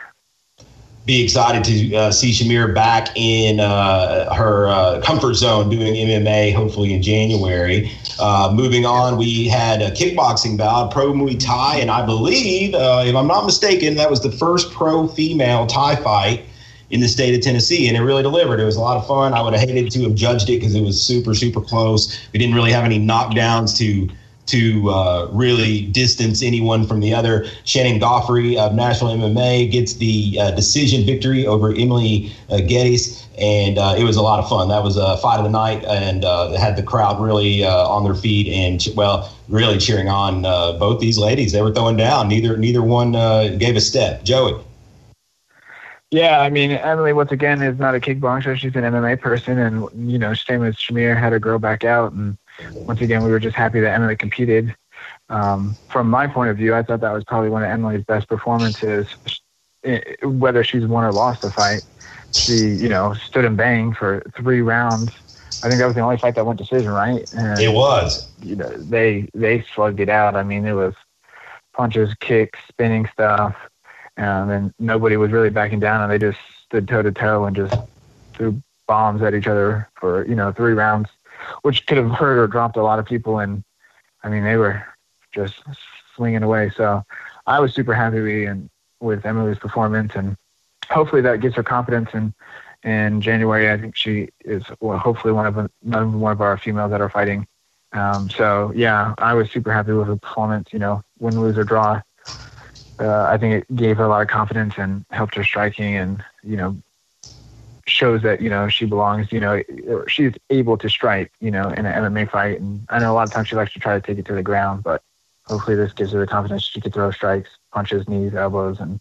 be excited to uh, see Shamir back in uh, her uh, comfort zone doing MMA, hopefully in January. Uh, moving on, we had a kickboxing bout, pro Muay Thai, and I believe, uh, if I'm not mistaken, that was the first pro female Thai fight in the state of Tennessee, and it really delivered. It was a lot of fun. I would have hated to have judged it because it was super, super close. We didn't really have any knockdowns to to uh, really distance anyone from the other. Shannon Goffrey of National MMA gets the uh, decision victory over Emily uh, Geddes, and uh, it was a lot of fun. That was a fight of the night, and uh, had the crowd really uh, on their feet and well, really cheering on both these ladies. They were throwing down. Neither neither one gave a step. Joey. Yeah, I mean, Emily, once again, is not a kickboxer. She's an MMA person. And, you know, same as Shamir, had a girl back out. And once again, we were just happy that Emily competed. Um, from my point of view, I thought that was probably one of Emily's best performances, whether she's won or lost the fight. She, you know, stood and banged for three rounds. I think that was the only fight that went decision, right? And, it was. You know, they they slugged it out. I mean, it was punches, kicks, spinning stuff, and then nobody was really backing down, and they just stood toe to toe and just threw bombs at each other for you know three rounds which could have hurt or dropped a lot of people. And I mean, they were just swinging away. So I was super happy and with Emily's performance, and hopefully that gives her confidence. And in January, I think she is well, hopefully one of one of our females that are fighting. Um, so yeah, I was super happy with her performance. You know, win, lose or draw. Uh, I think it gave her a lot of confidence and helped her striking and you know shows that you know she belongs. You know, she's able to strike. You know, in an MMA fight, and I know a lot of times she likes to try to take it to the ground, but hopefully this gives her the confidence she can throw strikes, punches, knees, elbows, and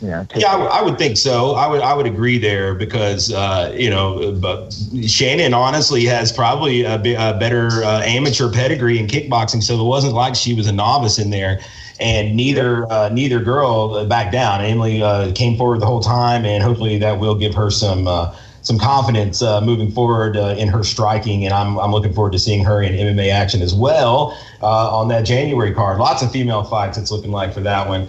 yeah, yeah, I, I, would think so. I would I would agree there because uh, you know, but Shannon honestly has probably a, a better uh, amateur pedigree in kickboxing, so it wasn't like she was a novice in there and neither uh, neither girl backed down. Emily uh, came forward the whole time, and hopefully that will give her some uh, some confidence uh, moving forward uh, in her striking. And I'm I'm looking forward to seeing her in MMA action as well uh, on that January card. Lots of female fights. It's looking like for that one.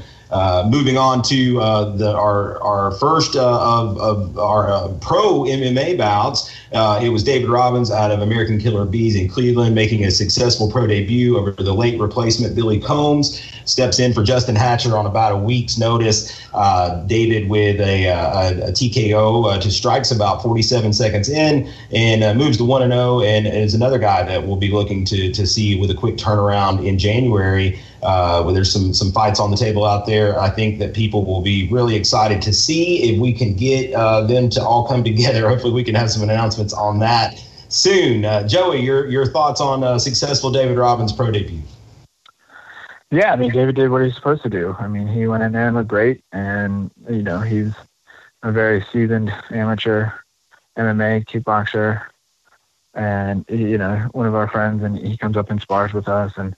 Moving on to the, our our first of, of our pro MMA bouts, it was David Robbins out of American Killer Bees in Cleveland making a successful pro debut over the late replacement Billy Combs. Steps in for Justin Hatcher on about a week's notice. Uh, David with a, a, a TKO to strikes about 47 seconds in and moves to 1 0 and is another guy that we'll be looking to, to see with a quick turnaround in January uh, where there's some some fights on the table out there. I think that people will be really excited to see if we can get uh, them to all come together. Hopefully, we can have some announcements on that soon. Uh, Joey, your your thoughts on uh, successful David Robbins pro debut? Yeah, I mean, David did what he's supposed to do. I mean, he went in there and looked great, and you know, he's a very seasoned amateur MMA kickboxer, and you know one of our friends, and he comes up and spars with us, and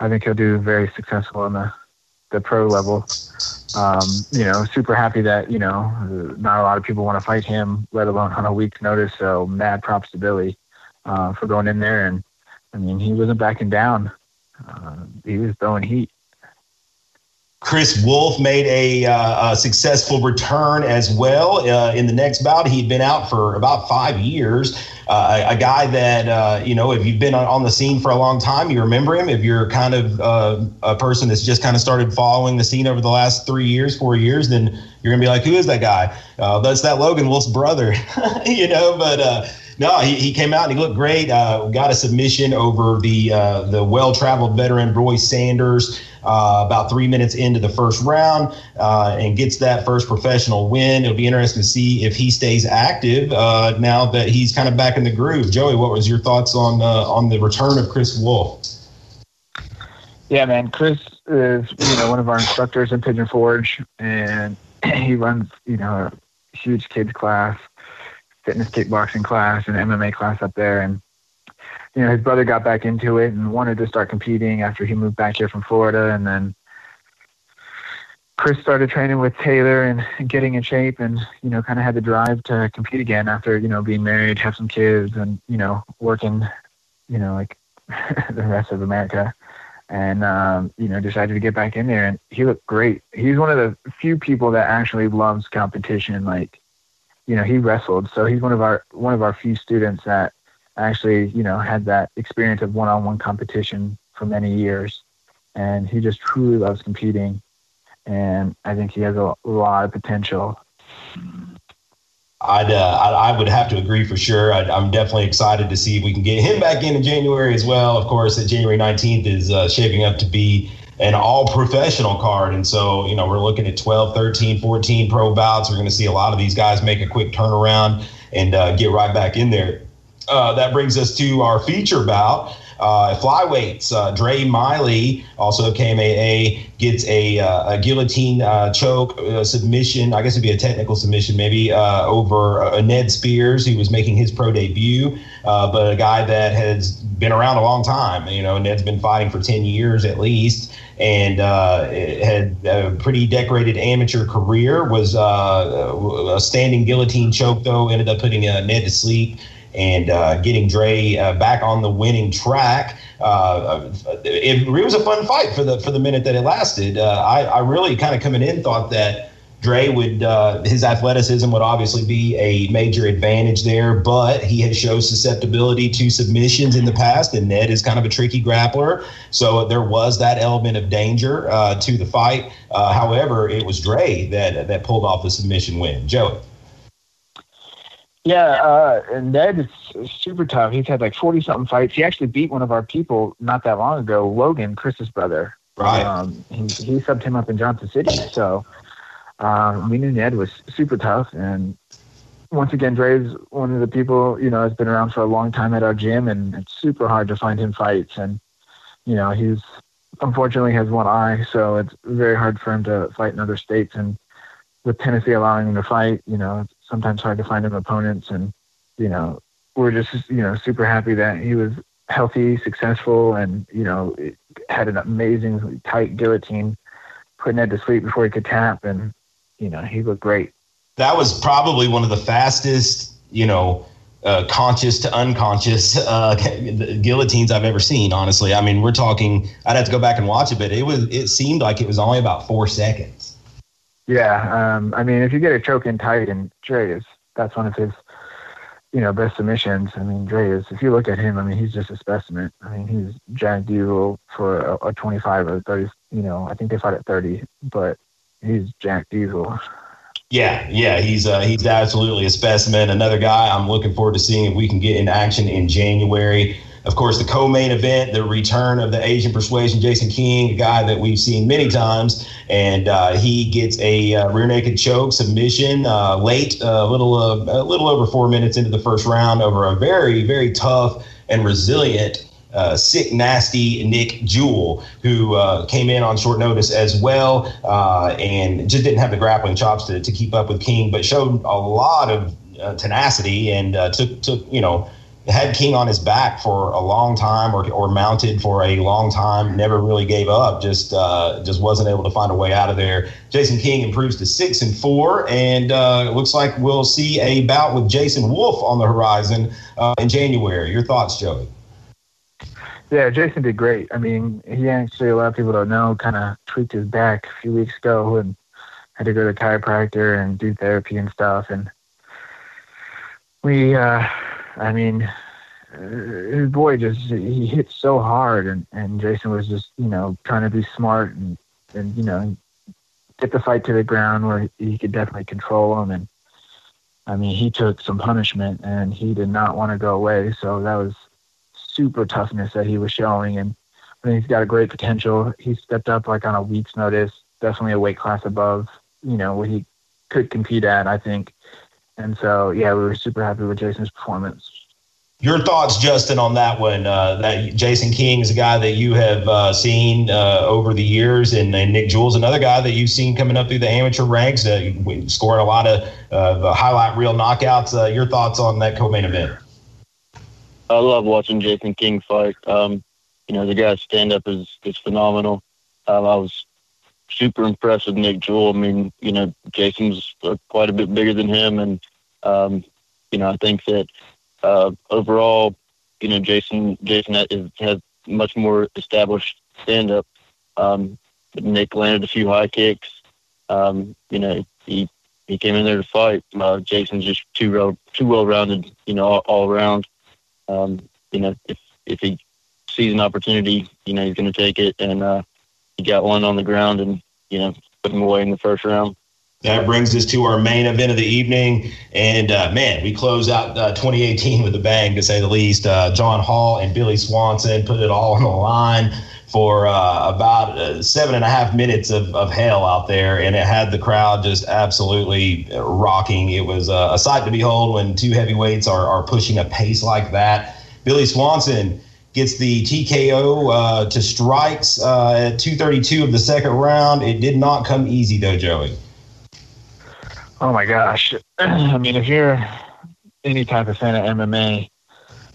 I think he'll do very successful in the the pro level. Um, you know, super happy that you know not a lot of people want to fight him, let alone on a week's notice. So mad props to Billy uh, for going in there, and I mean he wasn't backing down. Uh, he was throwing heat. Chris Wolf made a, uh, a successful return as well uh, in the next bout. He'd been out for about five years. Uh, a, a, guy that, uh, you know, if you've been on, on, the scene for a long time, you remember him. If you're kind of uh, a person that's just kind of started following the scene over the last three years, four years, then you're going to be like, who is that guy? Uh, that's that Logan Wolf's brother, you know, but no, he, he came out and he looked great. Uh, got a submission over the uh, the well traveled veteran Roy Sanders uh, about three minutes into the first round uh, and gets that first professional win. It'll be interesting to see if he stays active uh, now that he's kind of back in the groove. Joey, what was your thoughts on uh, on the return of Chris Wolf? Yeah, man, Chris is you know one of our instructors in Pigeon Forge, and he runs you know a huge kids class fitness kickboxing class and MMA class up there. And, you know, his brother got back into it and wanted to start competing after he moved back here from Florida. And then Chris started training with Taylor and, getting in shape and, you know, kind of had the drive to compete again after, you know, being married, have some kids and, you know, working, you know, like the rest of America and um, you know decided to get back in there and he looked great he's one of the few people that actually loves competition like you know, he wrestled. So he's one of our one of our few students that actually, you know, had that experience of one-on-one competition for many years, and he just truly loves competing. And I think he has a lot of potential. I'd, uh, I, I would have to agree for sure. i am definitely excited to see if we can get him back in in January as well. Of course, that January 19th is uh, shaping up to be an all professional card. And so, you know, we're looking at 12, 13, 14 pro bouts. We're going to see a lot of these guys make a quick turnaround and uh, get right back in there. Uh, that brings us to our feature bout. Uh, flyweights, uh, Dre Miley, also KMAA, gets a, uh, a guillotine uh, choke uh, submission. I guess it'd be a technical submission, maybe uh, over uh, Ned Spears, who was making his pro debut, but a guy that has been around a long time. You know, Ned's been fighting for 10 years at least and had a pretty decorated amateur career. Was a standing guillotine choke, though, ended up putting Ned to sleep and uh, getting Dre uh, back on the winning track. Uh, it, it, was a fun fight for the for the minute that it lasted. Uh, I, I, really kind of coming in thought that Dre would uh, his athleticism would obviously be a major advantage there, but he has shown susceptibility to submissions in the past, and Ned is kind of a tricky grappler, so there was that element of danger uh, to the fight. however, it was Dre that that pulled off the submission win. Joey. Yeah, uh, Ned is super tough. He's had like 40 something fights. He actually beat one of our people not that long ago, Logan, Chris's brother. Right. Um, he, he subbed him up in Johnson City. So um, we knew Ned was super tough. And once again, Dre's one of the people, you know, has been around for a long time at our gym, and it's super hard to find him fights. And, you know, he's unfortunately has one eye, so it's very hard for him to fight in other states. And with Tennessee allowing him to fight, you know, sometimes hard to find him opponents. And, you know, we're just, you know, super happy that he was healthy, successful, and, you know, had an amazing tight guillotine, putting Ed to sleep before he could tap. And, you know, he looked great. That was probably one of the fastest, you know, uh, conscious to unconscious uh, guillotines I've ever seen. Honestly, I mean, we're talking. I'd have to go back and watch it, but it was. It seemed like it was only about four seconds. Yeah, um, I mean, if you get a choke in tight, and Dre is that's one of his, you know, best submissions. I mean, Dre is. If you look at him, I mean, he's just a specimen. I mean, he's Jack Diesel for a, a 25 or 30. You know, I think they fought at 30, but he's Jack Diesel. Yeah, yeah, he's uh, he's absolutely a specimen. Another guy I'm looking forward to seeing if we can get in action in January. Of course, the co-main event, the return of the Asian persuasion, Jason King, a guy that we've seen many times, and uh, he gets a uh, rear naked choke submission uh, late, a little uh, a little over four minutes into the first round over a very very tough and resilient uh, sick, nasty Nick Jewell, who uh, came in on short notice as well uh, and just didn't have the grappling chops to, to keep up with King, but showed a lot of uh, tenacity and uh, took took you know had King on his back for a long time or, or mounted for a long time, never really gave up, just uh, just wasn't able to find a way out of there. Jason King improves to six and four, and uh, looks like we'll see a bout with Jason Wolf on the horizon uh, in January. Your thoughts, Joey? Yeah, Jason did great. I mean, he actually a lot of people don't know kind of tweaked his back a few weeks ago and had to go to chiropractor and do therapy and stuff. And we uh, I mean, his boy just he hit so hard, and and Jason was just you know trying to be smart and and you know get the fight to the ground where he could definitely control him. And I mean, he took some punishment, and he did not want to go away. So that was super toughness that he was showing, and I think he's got a great potential. He stepped up like on a week's notice, definitely a weight class above you know what he could compete at. I think and so, yeah, we were super happy with Jason's performance. Your thoughts, Justin, on that one? Uh, that Jason King is a guy that you have uh, seen uh, over the years, and, and, Nick Jewell's another guy that you've seen coming up through the amateur ranks, uh, scoring a lot of uh, highlight reel knockouts. Uh, your thoughts on that co-main event? I love watching Jason King fight. Um, you know, the guy's stand up is is phenomenal. Um, I was super impressed with Nick Jewell. I mean, you know, Jason's quite a bit bigger than him, and um, you know, I think that uh, overall, you know, Jason Jason has, has much more established stand up. Um, Nick landed a few high kicks. Um, you know, he he came in there to fight. Uh, Jason's just too well too well rounded. You know, all, all around. Um, you know, if if he sees an opportunity, you know, he's going to take it. And uh, he got one on the ground and you know put him away in the first round. That brings us to our main event of the evening. And uh, man, we close out uh, 2018 with a bang, to say the least. Uh, John Hall and Billy Swanson put it all on the line for uh, about uh, seven and a half minutes of, of hell out there. And it had the crowd just absolutely rocking. It was uh, a sight to behold when two heavyweights are, are pushing a pace like that. Billy Swanson gets the TKO uh, to strikes uh, at 232 of the second round. It did not come easy, though, Joey. Oh, my gosh. I mean, if you're any type of fan of MMA,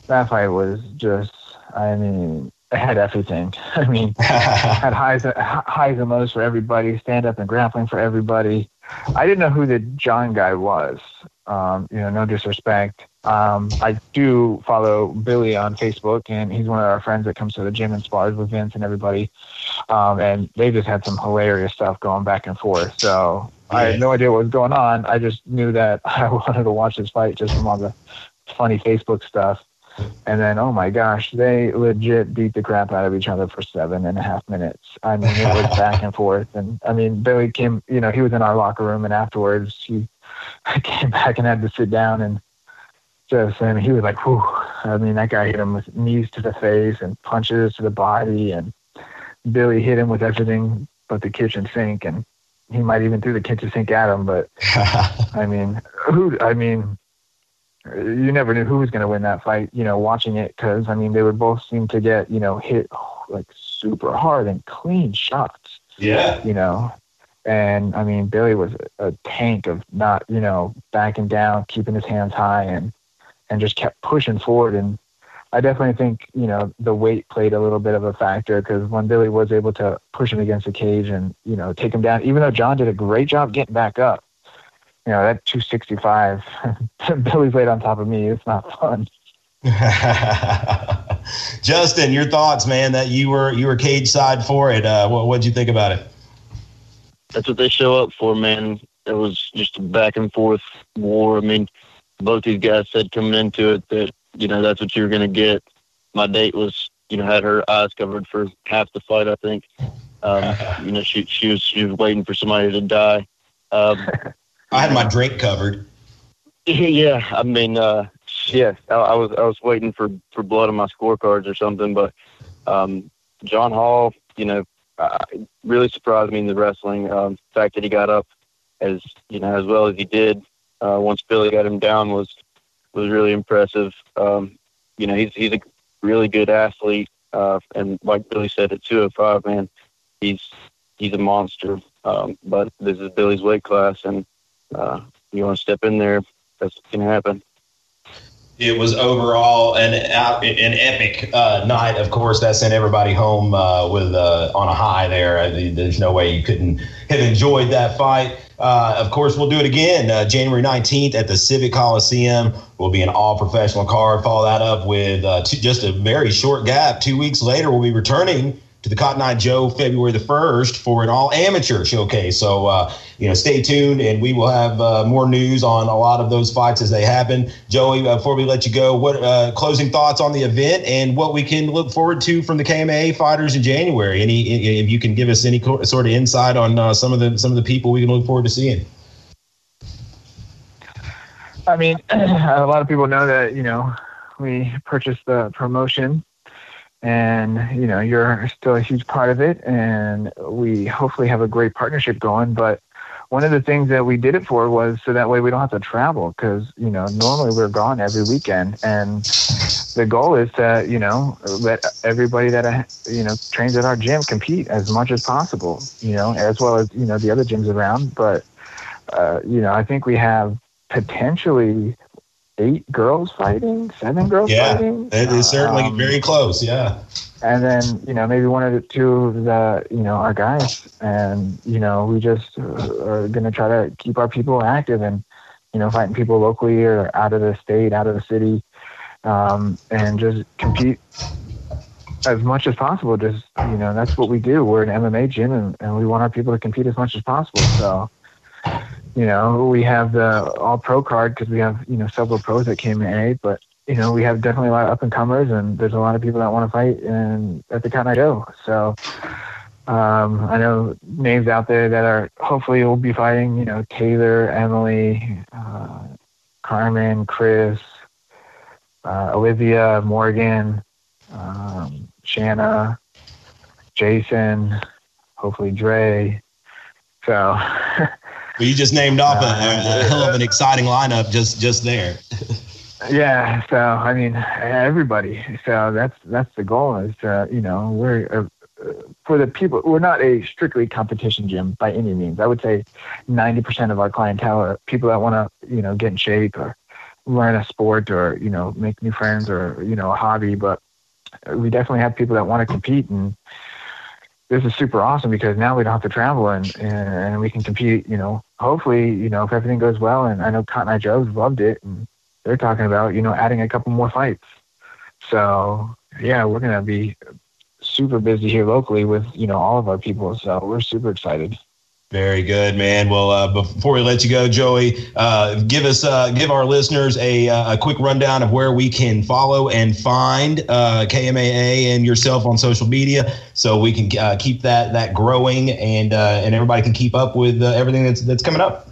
that fight was just, I mean, it had everything. I mean, had highs, highs and lows for everybody, stand up and grappling for everybody. I didn't know who the John guy was. Um, you know, no disrespect. Um, I do follow Billy on Facebook, and he's one of our friends that comes to the gym and spars with Vince and everybody. Um, and they just had some hilarious stuff going back and forth. So. I had no idea what was going on. I just knew that I wanted to watch this fight just from all the funny Facebook stuff. And then, oh my gosh, they legit beat the crap out of each other for seven and a half minutes. I mean, it was back and forth. And I mean, Billy came, you know, he was in our locker room, and afterwards, he came back and had to sit down and just, I mean, he was like, whew. I mean, that guy hit him with knees to the face and punches to the body, and Billy hit him with everything but the kitchen sink, and he might even threw the kitchen sink at him. But I mean, who? I mean, you never knew who was going to win that fight. You know, watching it because I mean, they would both seem to get you know hit like super hard and clean shots. Yeah. You know, and I mean, Billy was a tank of not, you know, backing down, keeping his hands high, and and just kept pushing forward. And I definitely think you know the weight played a little bit of a factor because when Billy was able to push him against the cage and you know take him down, even though John did a great job getting back up, you know that 265, Billy's weight on top of me. It's not fun. Justin, your thoughts, man? That you were you were cage side for it. Uh, what what'd you think about it? That's what they show up for, man. It was just a back and forth war. I mean, both these guys said coming into it that you know that's what you were going to get. My date was you know had her eyes covered for half the fight. I think um, you know she she was she was waiting for somebody to die. Um, I had my drink covered. Yeah, I mean, uh, yeah, I, I, was I was waiting for for blood on my scorecards or something, but um, John Hall, you know, uh, really surprised me in the wrestling. Um, the fact that he got up as you know as well as he did uh, once Billy got him down was was really impressive. Um, you know, he's he's a really good athlete. Uh, and like Billy said, at 205, man, he's he's a monster. Um, but this is Billy's weight class, and uh, you want to step in there, that's going to happen it was overall an an epic uh, night. Of course, that sent everybody home uh, with uh, on a high. There, there's no way you couldn't have enjoyed that fight. Uh, of course, we'll do it again uh, January 19th at the Civic Coliseum. Will be an all professional card. Follow that up with uh, two, just a very short gap. Two weeks later, we'll be returning to the Cotton Eye Joe February the 1st for an all amateur showcase. So, uh, you know, stay tuned and we will have uh, more news on a lot of those fights as they happen. Joey, uh, before we let you go, what uh, closing thoughts on the event and what we can look forward to from the KMA fighters in January? Any, if you can give us any sort of insight on uh, some of the some of the people we can look forward to seeing. I mean, a lot of people know that you know we purchased the promotion and you know you're still a huge part of it. And we hopefully have a great partnership going. But one of the things that we did it for was so that way we don't have to travel. Because you know normally we're gone every weekend. And the goal is to you know let everybody that you know trains at our gym compete as much as possible you know as well as you know the other gyms around. But uh, you know i think we have potentially eight girls fighting, seven girls yeah, fighting. it is certainly um, very close. Yeah. And then you know maybe one or two of the you know our guys, and you know we just uh, are going to try to keep our people active and you know fighting people locally or out of the state, out of the city, um, and just compete as much as possible. Just you know that's what we do. We're an MMA gym, and, and we want our people to compete as much as possible. So you know, we have the all pro card because we have, you know, several pros that came in A, but, you know, we have definitely a lot of up and comers and there's a lot of people that want to fight and at the Cotton Eye Joe. So, um, I know names out there that are hopefully will be fighting, you know, Taylor, Emily, uh, Carmen, Chris, uh, Olivia, Morgan, um, Shanna, Jason, hopefully Dre. So, You just named off a, a, hell of an exciting lineup just just there. yeah. So I mean, everybody. So that's that's the goal. Is uh, you know we're uh, for the people. We're not a strictly competition gym by any means. I would say ninety percent of our clientele are people that want to you know get in shape or learn a sport or you know make new friends or you know a hobby. But we definitely have people that want to compete and this is super awesome because now we don't have to travel and, and we can compete, you know, hopefully, you know, if everything goes well and I know Cotton Eye Joe's loved it and they're talking about, you know, adding a couple more fights. So yeah, we're going to be super busy here locally with, you know, all of our people. So we're super excited. Very good, man. Well, uh, before we let you go, Joey, uh, give us uh, give our listeners a, uh, a quick rundown of where we can follow and find uh, KMAA and yourself on social media, so we can uh, keep that that growing and and everybody can keep up with everything that's that's coming up.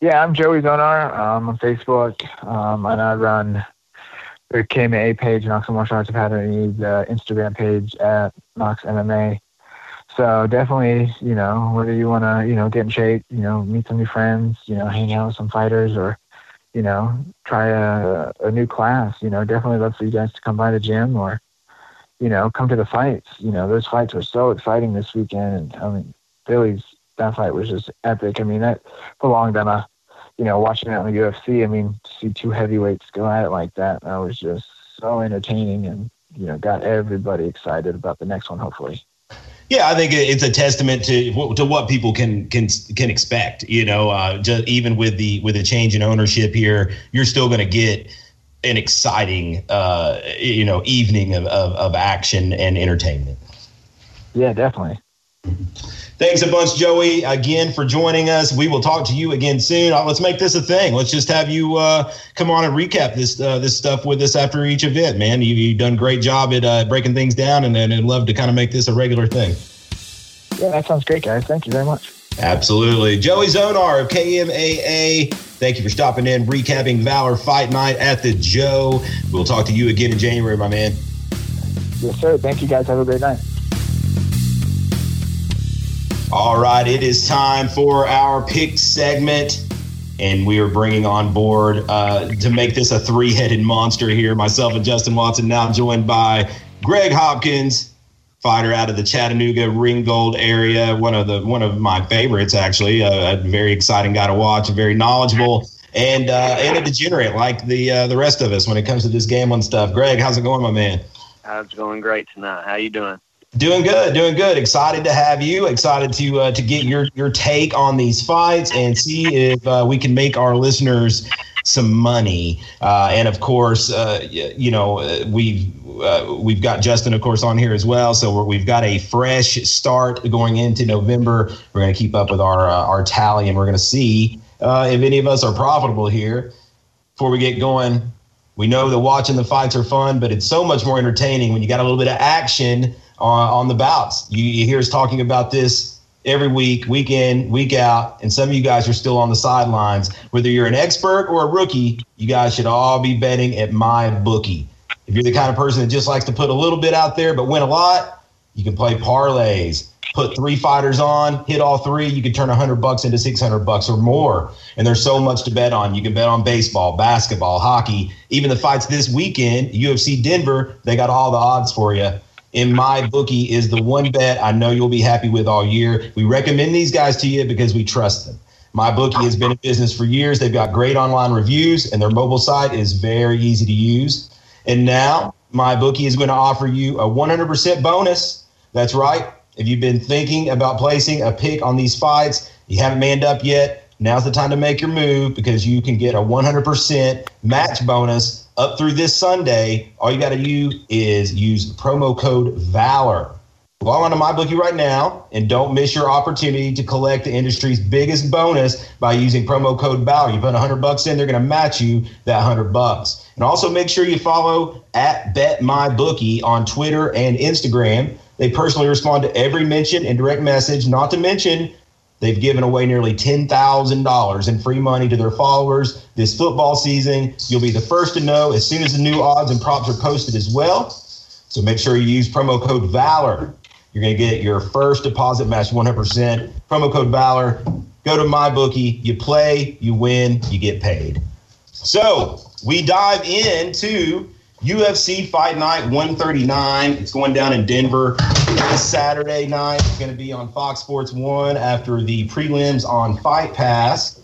Yeah, I'm Joey Zonar um, on Facebook, um, and I run the KMAA page, Knox Martial Arts Academy, the Instagram page at Knox MMA. So definitely, you know, whether you want to, you know, get in shape, you know, meet some new friends, you know, hang out with some fighters, or, you know, try a, a new class, you know, definitely love for you guys to come by the gym or, you know, come to the fights. You know, those fights were so exciting this weekend. And I mean, Billy's that fight was just epic. I mean, that belonged on a, uh, you know, watching it on the UFC. I mean, to see two heavyweights go at it like that, that was just so entertaining and, you know, got everybody excited about the next one, hopefully. Yeah, I think it's a testament to to what people can can can expect. You know, uh, just even with the with the change in ownership here, you're still going to get an exciting uh, you know evening of, of, of action and entertainment. Yeah, definitely. Thanks a bunch, Joey, again for joining us. We will talk to you again soon. Uh, let's make this a thing. Let's just have you uh, come on and recap this uh, this stuff with us after each event, man. You, have done a great job at uh, breaking things down, and, and I'd love to kind of make this a regular thing. Yeah, that sounds great, guys. Thank you very much. Absolutely. Joey Zonar of KMAA, thank you for stopping in, recapping Valor Fight Night at the Joe. We'll talk to you again in January, my man. Yes, sir. Thank you, guys. Have a great night. All right, it is time for our pick segment. and we are bringing on board uh, to make this a three-headed monster here. Myself and Justin Watson now joined by Greg Hopkins, fighter out of the Chattanooga Ringgold area, one of the one of my favorites actually. a very exciting guy to watch, very knowledgeable. And uh, and a degenerate like the uh, the rest of us when it comes to this gambling stuff. Greg, how's it going, my man? How's it going? Great tonight. How you doing? Doing good, doing good. Excited to have you. Excited to uh, to get your your take on these fights and see if uh, we can make our listeners some money. Uh, and of course, uh, you know uh, we've uh, we've got Justin, of course, on here as well. So we've got a fresh start going into November. We're going to keep up with our our tally, and we're going to see if any of us are profitable here. Before we get going, we know that watching the fights are fun, but it's so much more entertaining when you got a little bit of action on, on the bouts. You, you hear us talking about this every week, week in, week out, and some of you guys are still on the sidelines. Whether you're an expert or a rookie, you guys should all be betting at my bookie. If you're the kind of person that just likes to put a little bit out there but win a lot, you can play parlays. Put three fighters on, hit all three, you can turn 100 bucks into 600 bucks or more. And there's so much to bet on. You can bet on baseball, basketball, hockey, even the fights this weekend, UFC Denver, they got all the odds for you in my bookie is the one bet I know you'll be happy with all year. We recommend these guys to you because we trust them. My bookie has been in business for years. They've got great online reviews, and their mobile site is very easy to use. And now, my bookie is going to offer you a 100% bonus. That's right. If you've been thinking about placing a pick on these fights, you haven't manned up yet, now's the time to make your move because you can get a 100% match bonus up through this Sunday, all you got to do is use promo code VALOR. Log on to MyBookie right now and don't miss your opportunity to collect the industry's biggest bonus by using promo code VALOR. You put 100 bucks in, they're going to match you that 100 bucks. And also make sure you follow at BetMyBookie on Twitter and Instagram. They personally respond to every mention and direct message, not to mention They've given away nearly $10,000 in free money to their followers this football season. You'll be the first to know as soon as the new odds and props are posted as well. So make sure you use promo code VALOR. You're going to get your first deposit match 100%. Promo code VALOR. Go to MyBookie. You play, you win, you get paid. So we dive into UFC Fight Night 139. It's going down in Denver this Saturday night. It's going to be on Fox Sports 1 after the prelims on Fight Pass.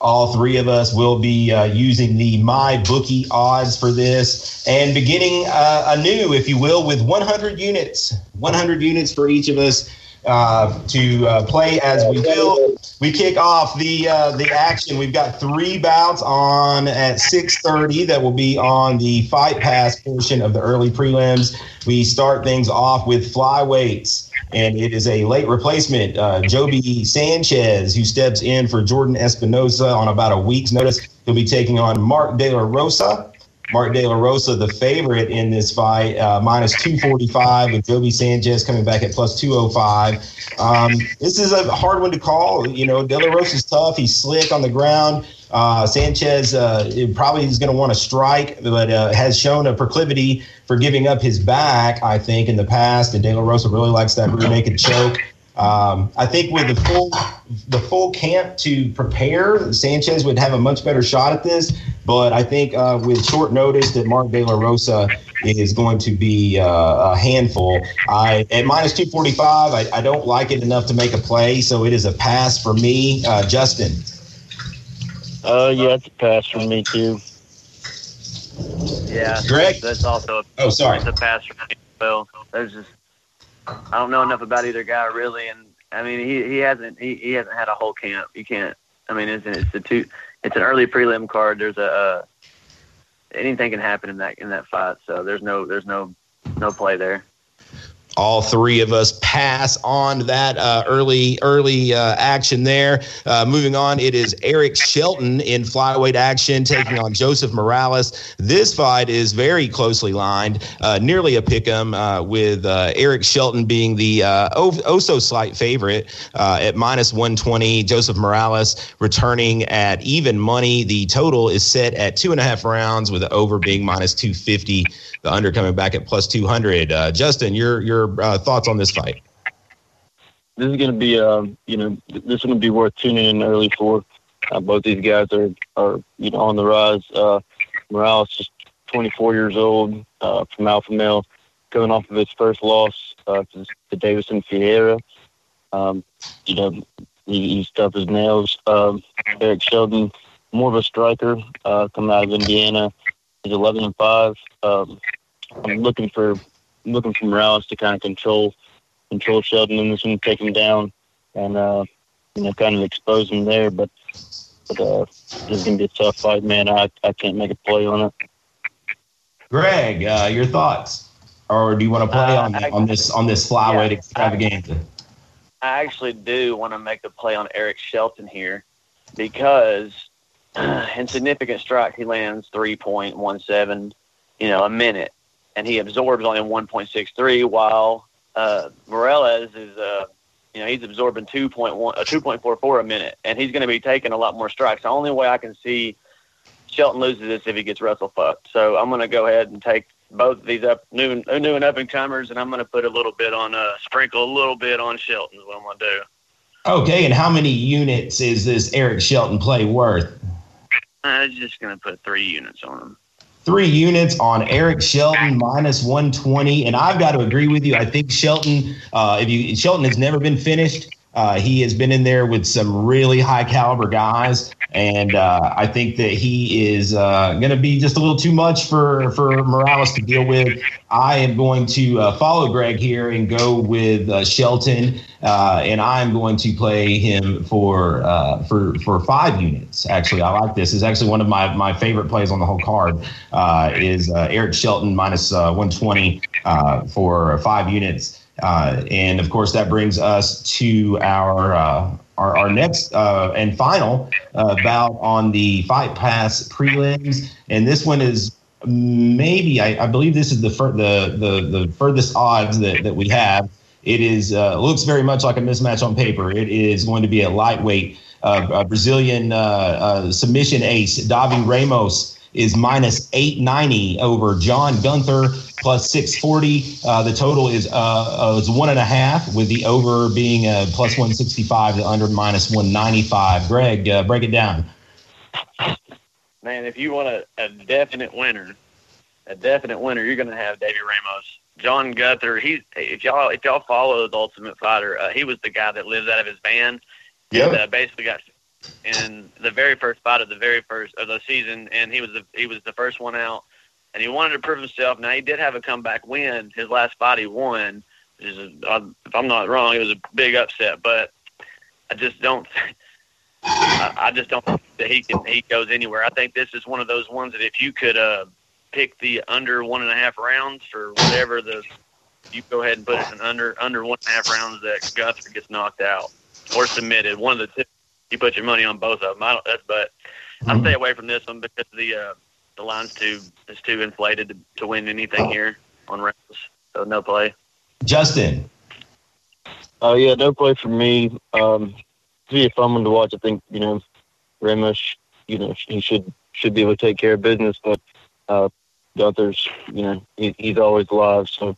All three of us will be uh, using the My Bookie odds for this and beginning uh, anew, if you will, with 100 units. 100 units for each of us uh, to uh, play as we will. We kick off the uh, the action. We've got three bouts on at 6:30 that will be on the Fight Pass portion of the early prelims. We start things off with flyweights, and it is a late replacement, uh, Joby Sanchez, who steps in for Jordan Espinosa on about a week's notice. He'll be taking on Mark De La Rosa. Mark De La Rosa, the favorite in this fight, uh, minus 245, with Joby Sanchez coming back at plus 205. Um, this is a hard one to call. You know, De La Rosa's tough. He's slick on the ground. Uh, Sanchez uh, probably is going to want to strike, but uh, has shown a proclivity for giving up his back, I think, in the past. And De La Rosa really likes that rear naked choke. Um, I think with the full the full camp to prepare, Sanchez would have a much better shot at this. But I think uh, with short notice that Mark De La Rosa is going to be uh, a handful. I at minus two forty five. I, I, don't like it enough to make a play, so it is a pass for me. Uh, Justin. Uh, yeah, it's a pass for me too. Yeah, Greg. That's also a, oh sorry. It's a pass for me. Well, there's just I don't know enough about either guy really, and I mean he he hasn't he, he hasn't had a whole camp. You can't. I mean it's it's the two it's an early prelim card. There's a uh, anything can happen in that in that fight. So there's no there's no no play there all three of us pass on that uh, early early uh, action there. Uh, moving on, it is Eric Shelton in flyweight action taking on Joseph Morales. This fight is very closely lined, uh, nearly a pick 'em, uh, with uh, Eric Shelton being the oh, oh, so slight favorite at minus 120. Joseph Morales returning at even money. The total is set at two and a half rounds, with the over being minus 250. The under coming back at plus 200. Justin, you're you're uh, thoughts on this fight? This is going to be, uh, you know, this is going to be worth tuning in early for. Uh, both these guys are, are you know on the rise. Uh, Morales just 24 years old uh, from Alpha Male, coming off of his first loss uh, to, Deiveson Ferreira. Um, you know, he, he's tough as nails. Um, Eric Shelton, more of a striker, uh, coming out of Indiana. He's 11 and five. Um, I'm looking for looking for Morales to kind of control control Shelton in this one, take him down, and uh, you know, kind of expose him there. But but uh, this is gonna be a tough fight, man. I I can't make a play on it. Greg, uh, your thoughts, or do you want to play Uh, on I- on this on this flyweight Yeah, extravaganza? I actually do want to make a play on Eric Shelton here because in significant strikes he lands 3.17, you know, a minute, and he absorbs only 1.63, while uh, Morales is, uh, you know, he's absorbing 2.1, uh, 2.44 a minute, and he's going to be taking a lot more strikes. The only way I can see Shelton loses this if he gets Russell fucked. So I'm going to go ahead and take both of these up new, new and up and comers, and I'm going to put a little bit on, uh, sprinkle a little bit on Shelton. Is what I'm going to do. Okay, and how many units is this Eric Shelton play worth? I'm just going to put three units on him. Three units on Eric Shelton minus 120, and I've got to agree with you. I think Shelton, uh, if you Shelton has never been finished. Uh, he has been in there with some really high caliber guys, and uh, I think that he is uh, going to be just a little too much for for Morales to deal with. I am going to uh, follow Greg here and go with uh, Shelton, uh, and I'm going to play him for uh, for for five units. Actually, I like this. Is actually one of my my favorite plays on the whole card. Is Eric Shelton minus, uh, 120 uh, for five units. Uh, and of course, that brings us to our our, our next uh, and final uh, bout on the Fight Pass prelims. And this one is maybe I, I believe this is the, the the the furthest odds that, that we have. It is uh, looks very much like a mismatch on paper. It is going to be a lightweight uh, a Brazilian uh, uh, submission ace, Davi Ramos is minus 890 over John Gunther plus 640. Uh, the total is uh, uh, is one and a half, with the over being uh, plus 165, the under minus 195. Greg, uh, break it down. Man, if you want a, a definite winner, a definite winner, you're going to have Davi Ramos. John Gunther, he's if y'all if y'all follow the Ultimate Fighter, uh, he was the guy that lives out of his van. Yeah, uh, basically got in the very first fight of the very first of the season, and he was the he was the first one out, and he wanted to prove himself. Now he did have a comeback win. His last fight he won. Is if I'm not wrong, it was a big upset, but I just don't. I, I just don't think that he can he goes anywhere. I think this is one of those ones that if you could uh, pick the under one and a half rounds for whatever the you go ahead and put it in under under one and a half rounds that Gunther gets knocked out or submitted. One of the two. You put your money on both of them. I don't. That's, but I stay away from this one because the uh, the line's too is too inflated to, to win anything here on rounds. So no play. Justin, Uh, yeah, no play for me. Um, to be a fun one to watch. I think you know Ramos. You know he should should be able to take care of business, but uh, Gunther's you know he, he's always live, so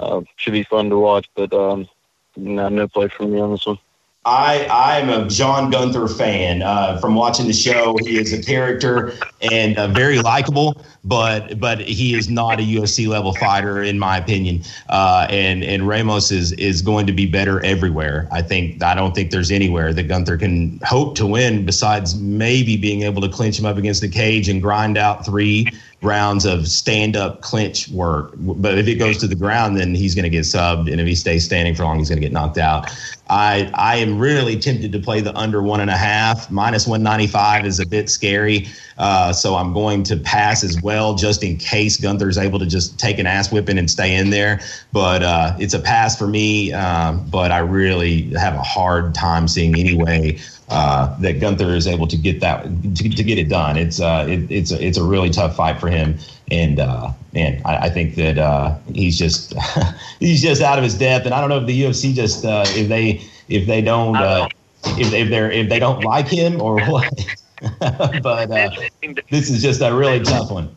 uh, should be fun to watch. But um, no, no play for me on this one. I I'm a John Gunther fan. Uh, from watching the show, he is a character and uh, very likable, but but he is not a UFC level fighter in my opinion. Uh, and and Ramos is is going to be better everywhere. I think I don't think there's anywhere that Gunther can hope to win besides maybe being able to clinch him up against the cage and grind out three rounds of stand up clinch work. But if it goes to the ground, then he's going to get subbed, and if he stays standing for long, he's going to get knocked out. I I am really tempted to play the under one and a half. Minus 195 is a bit scary. Uh, so I'm going to pass as well, just in case Gunther's able to just take an ass whipping and stay in there. But uh, it's a pass for me. Um, but I really have a hard time seeing any way uh, that Gunther is able to get that to, to get it done. It's uh, it, it's a, it's a really tough fight for him. And uh, man, I, I think that uh, he's just he's just out of his depth. And I don't know if the UFC just uh, if they if they don't uh, if, if they're if they don't like him or what. but uh, this is just a really tough one.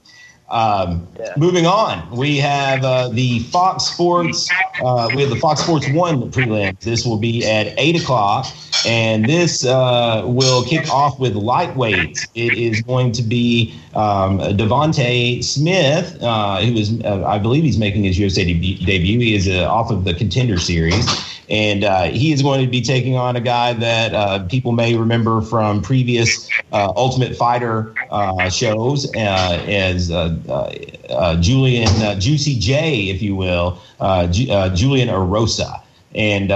Um, Yeah. Moving on, we have uh, the Fox Sports. Uh, we have the Fox Sports One prelims. This will be at eight o'clock, and this uh, will kick off with lightweights. It is going to be um, Devonte Smith, uh, who is, uh, I believe, he's making his USA debut. debut. He is uh, off of the Contender Series. And uh, he is going to be taking on a guy that uh, people may remember from previous uh, Ultimate Fighter uh, shows uh, as uh, Julian Juicy J, if you will, Ju- Julian Erosa. And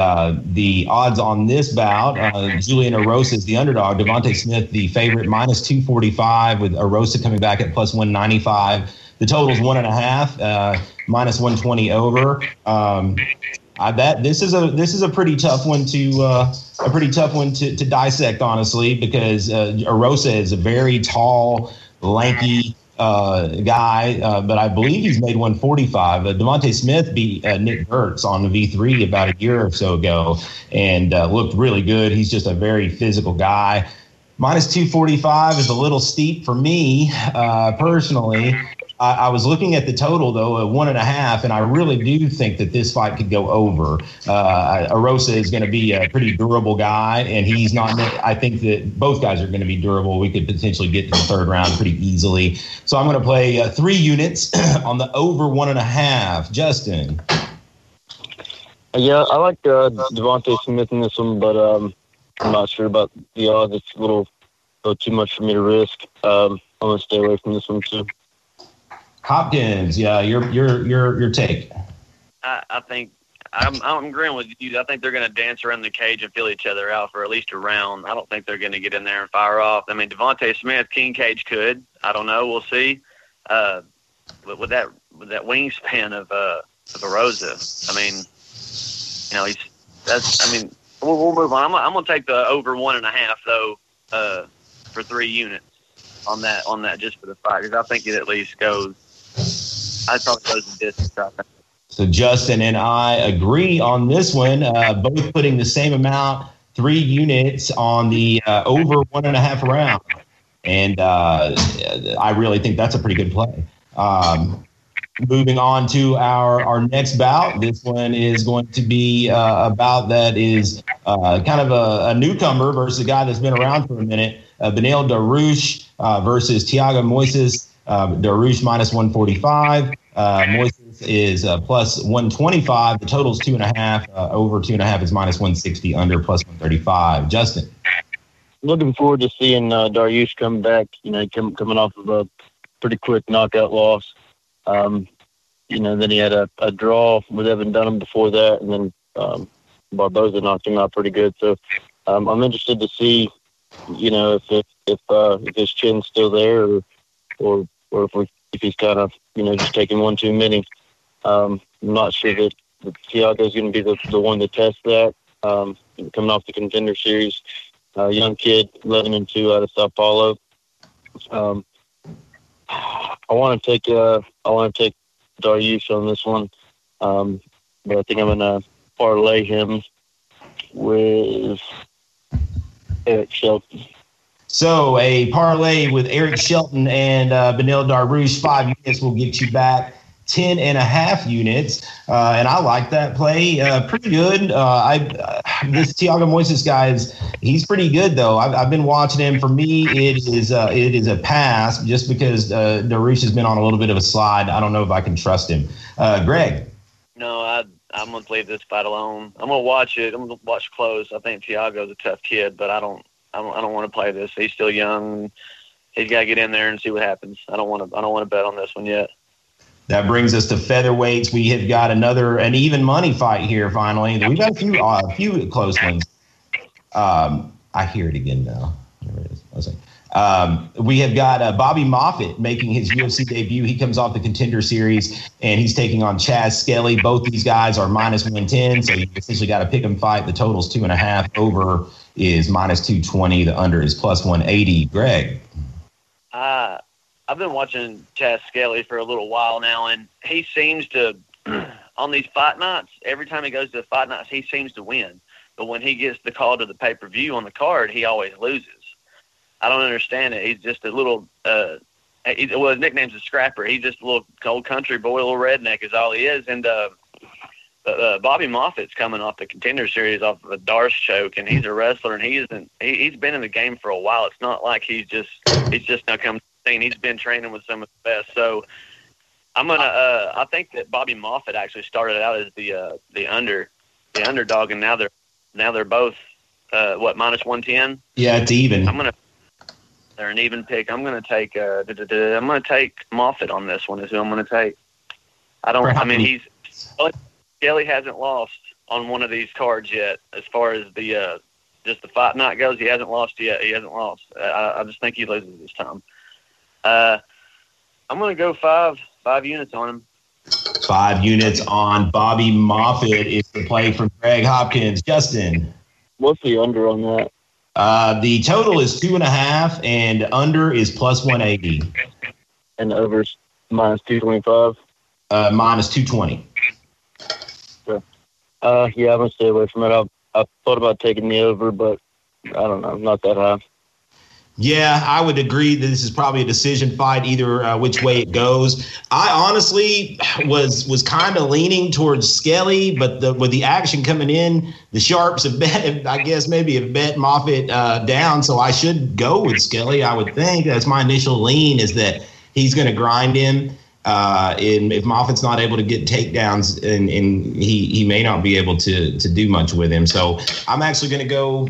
the odds on this bout, Julian Erosa is the underdog. Devonte Smith, the favorite, minus 245, with Erosa coming back at plus 195. The total is one and a half, uh, minus 120 over. Um, I bet this is a this is a pretty tough one to uh, a pretty tough one to, to dissect, honestly, because uh, Erosa is a very tall, lanky uh, guy, uh, but I believe he's made 145. Uh, Devonte Smith beat uh, Nick Burks on the V3 about a year or so ago and uh, looked really good. He's just a very physical guy. Minus 245 is a little steep for me uh, personally. I, I was looking at the total though, at one and a half, and I really do think that this fight could go over. Uh, Erosa is going to be a pretty durable guy, and he's not. I think that both guys are going to be durable. We could potentially get to the third round pretty easily. So I'm going to play uh, three units on the over one and a half. Justin. Yeah, I like uh, Smith in this one, but um, I'm not sure about the odds. It's a little, a little too much for me to risk. Um, I'm gonna stay away from this one too. Hopkins, yeah, your your your your take. I, I think I'm, I'm agreeing with you. I think they're going to dance around the cage and feel each other out for at least a round. I don't think they're going to get in there and fire off. I mean, Devonte Smith, King Cage could. I don't know. We'll see. Uh, but with that with that wingspan of uh of Rosa, I mean, you know, he's that's. I mean, we'll, we'll move on. I'm, I'm going to take the over one and a half though uh, for three units on that on that just for the fight because I think it at least goes. I. So Justin and I agree on this one, uh, both putting the same amount, three units on the uh, over one and a half round, and uh, I really think that's a pretty good play. Um, moving on to our our next bout, this one is going to be uh, a bout that is uh, kind of a, a newcomer versus a guy that's been around for a minute. Uh, Beneil Dariush uh, versus Thiago Moises. Dariush minus 145. Uh, Moises is uh, plus 125. The total is two and a half. Uh, over two and a half is minus 160. Under plus 135. Justin. Looking forward to seeing uh, Dariush come back. You know, come, coming off of a pretty quick knockout loss. Um, you know, then he had a, a draw with Evan Dunham before that, and then um, Barboza knocked him out pretty good. So um, I'm interested to see, you know, if if if, uh, if his chin's still there, or or or if, we, if he's kind of you know just taking one too many. Um, I'm not sure that, that Thiago's going to be the, the one to test that. Um, coming off the contender series, uh, young kid, 11 and two out of Sao Paulo. Um, I want to take uh, I want to take Dariush on this one, um, but I think I'm going to parlay him with Eric Shelton. So a parlay with Eric Shelton and uh, Dariush, five units will get you back 10 and a half units. Uh, and I like that play. Uh, pretty good. Uh, I uh, This Thiago Moises guy is, he's pretty good though. I've, I've been watching him. For me, it is, uh, it is a pass just because uh, has been on a little bit of a slide. I don't know if I can trust him. Greg. No, I I'm gonna leave this fight alone. I'm gonna watch it. I'm gonna watch close. I think Thiago's a tough kid, but I don't I don't I don't want to play this. He's still young. He's got to get in there and see what happens. I don't want to I don't want to bet on this one yet. That brings us to featherweights. We have got another an even money fight here. Finally, we've got a few uh, a few close ones. Um, I hear it again now. There it is. I was like, um, we have got uh, Bobby Moffett making his UFC debut. He comes off the Contender Series and he's taking on Chas Skelly. Both these guys are minus one ten, so you essentially got to pick 'em fight. The total's two and a half. Over is minus two twenty. The under is plus one eighty. Greg. Uh, I've been watching Chas Skelly for a little while now, and he seems to, on these fight nights, every time he goes to the fight nights, he seems to win. But when he gets the call to the pay per view on the card, he always loses. I don't understand it. He's just a little, uh, he, well, his nickname's a scrapper. He's just a little cold country boy, a little redneck is all he is. And uh, uh, Bobby Moffett's coming off the contender series off of a Darce choke, and he's a wrestler, and he isn't. He, he's been in the game for a while. It's not like he's just he's just now come to the. He's been training with some of the best. So I'm gonna. Uh, I think that Bobby Moffett actually started out as the uh, the under the underdog, and now they're now they're both uh, what minus one ten. Yeah, it's even. I'm gonna. They're an even pick. I'm gonna take. Uh, I'm gonna take Moffett on this one. Is who I'm gonna take. I don't. I mean, he's Skelly hasn't lost on one of these cards yet. As far as the uh, just the fight night goes, he hasn't lost yet. He hasn't lost. Uh, I, I just think he loses this time. Uh, I'm gonna go five five units on him. Five units on Bobby Moffett is the play from Greg Hopkins. Justin. What's the under on that? Uh, the total is two and a half, and under is plus 180. And the over's minus 225? Uh, minus 220. Uh, yeah, I'm gonna stay away from it. I I thought about taking the over, but I don't know, I'm not that high. Yeah, I would agree that this is probably a decision fight, either uh, which way it goes. I honestly was was kind of leaning towards Skelly, but the, with the action coming in, the sharps have bet. I guess maybe have bet Moffett uh, down, so I should go with Skelly. I would think that's my initial lean is that he's going to grind him. Uh, and if Moffett's not able to get takedowns, and, and he he may not be able to to do much with him. So I'm actually going to go.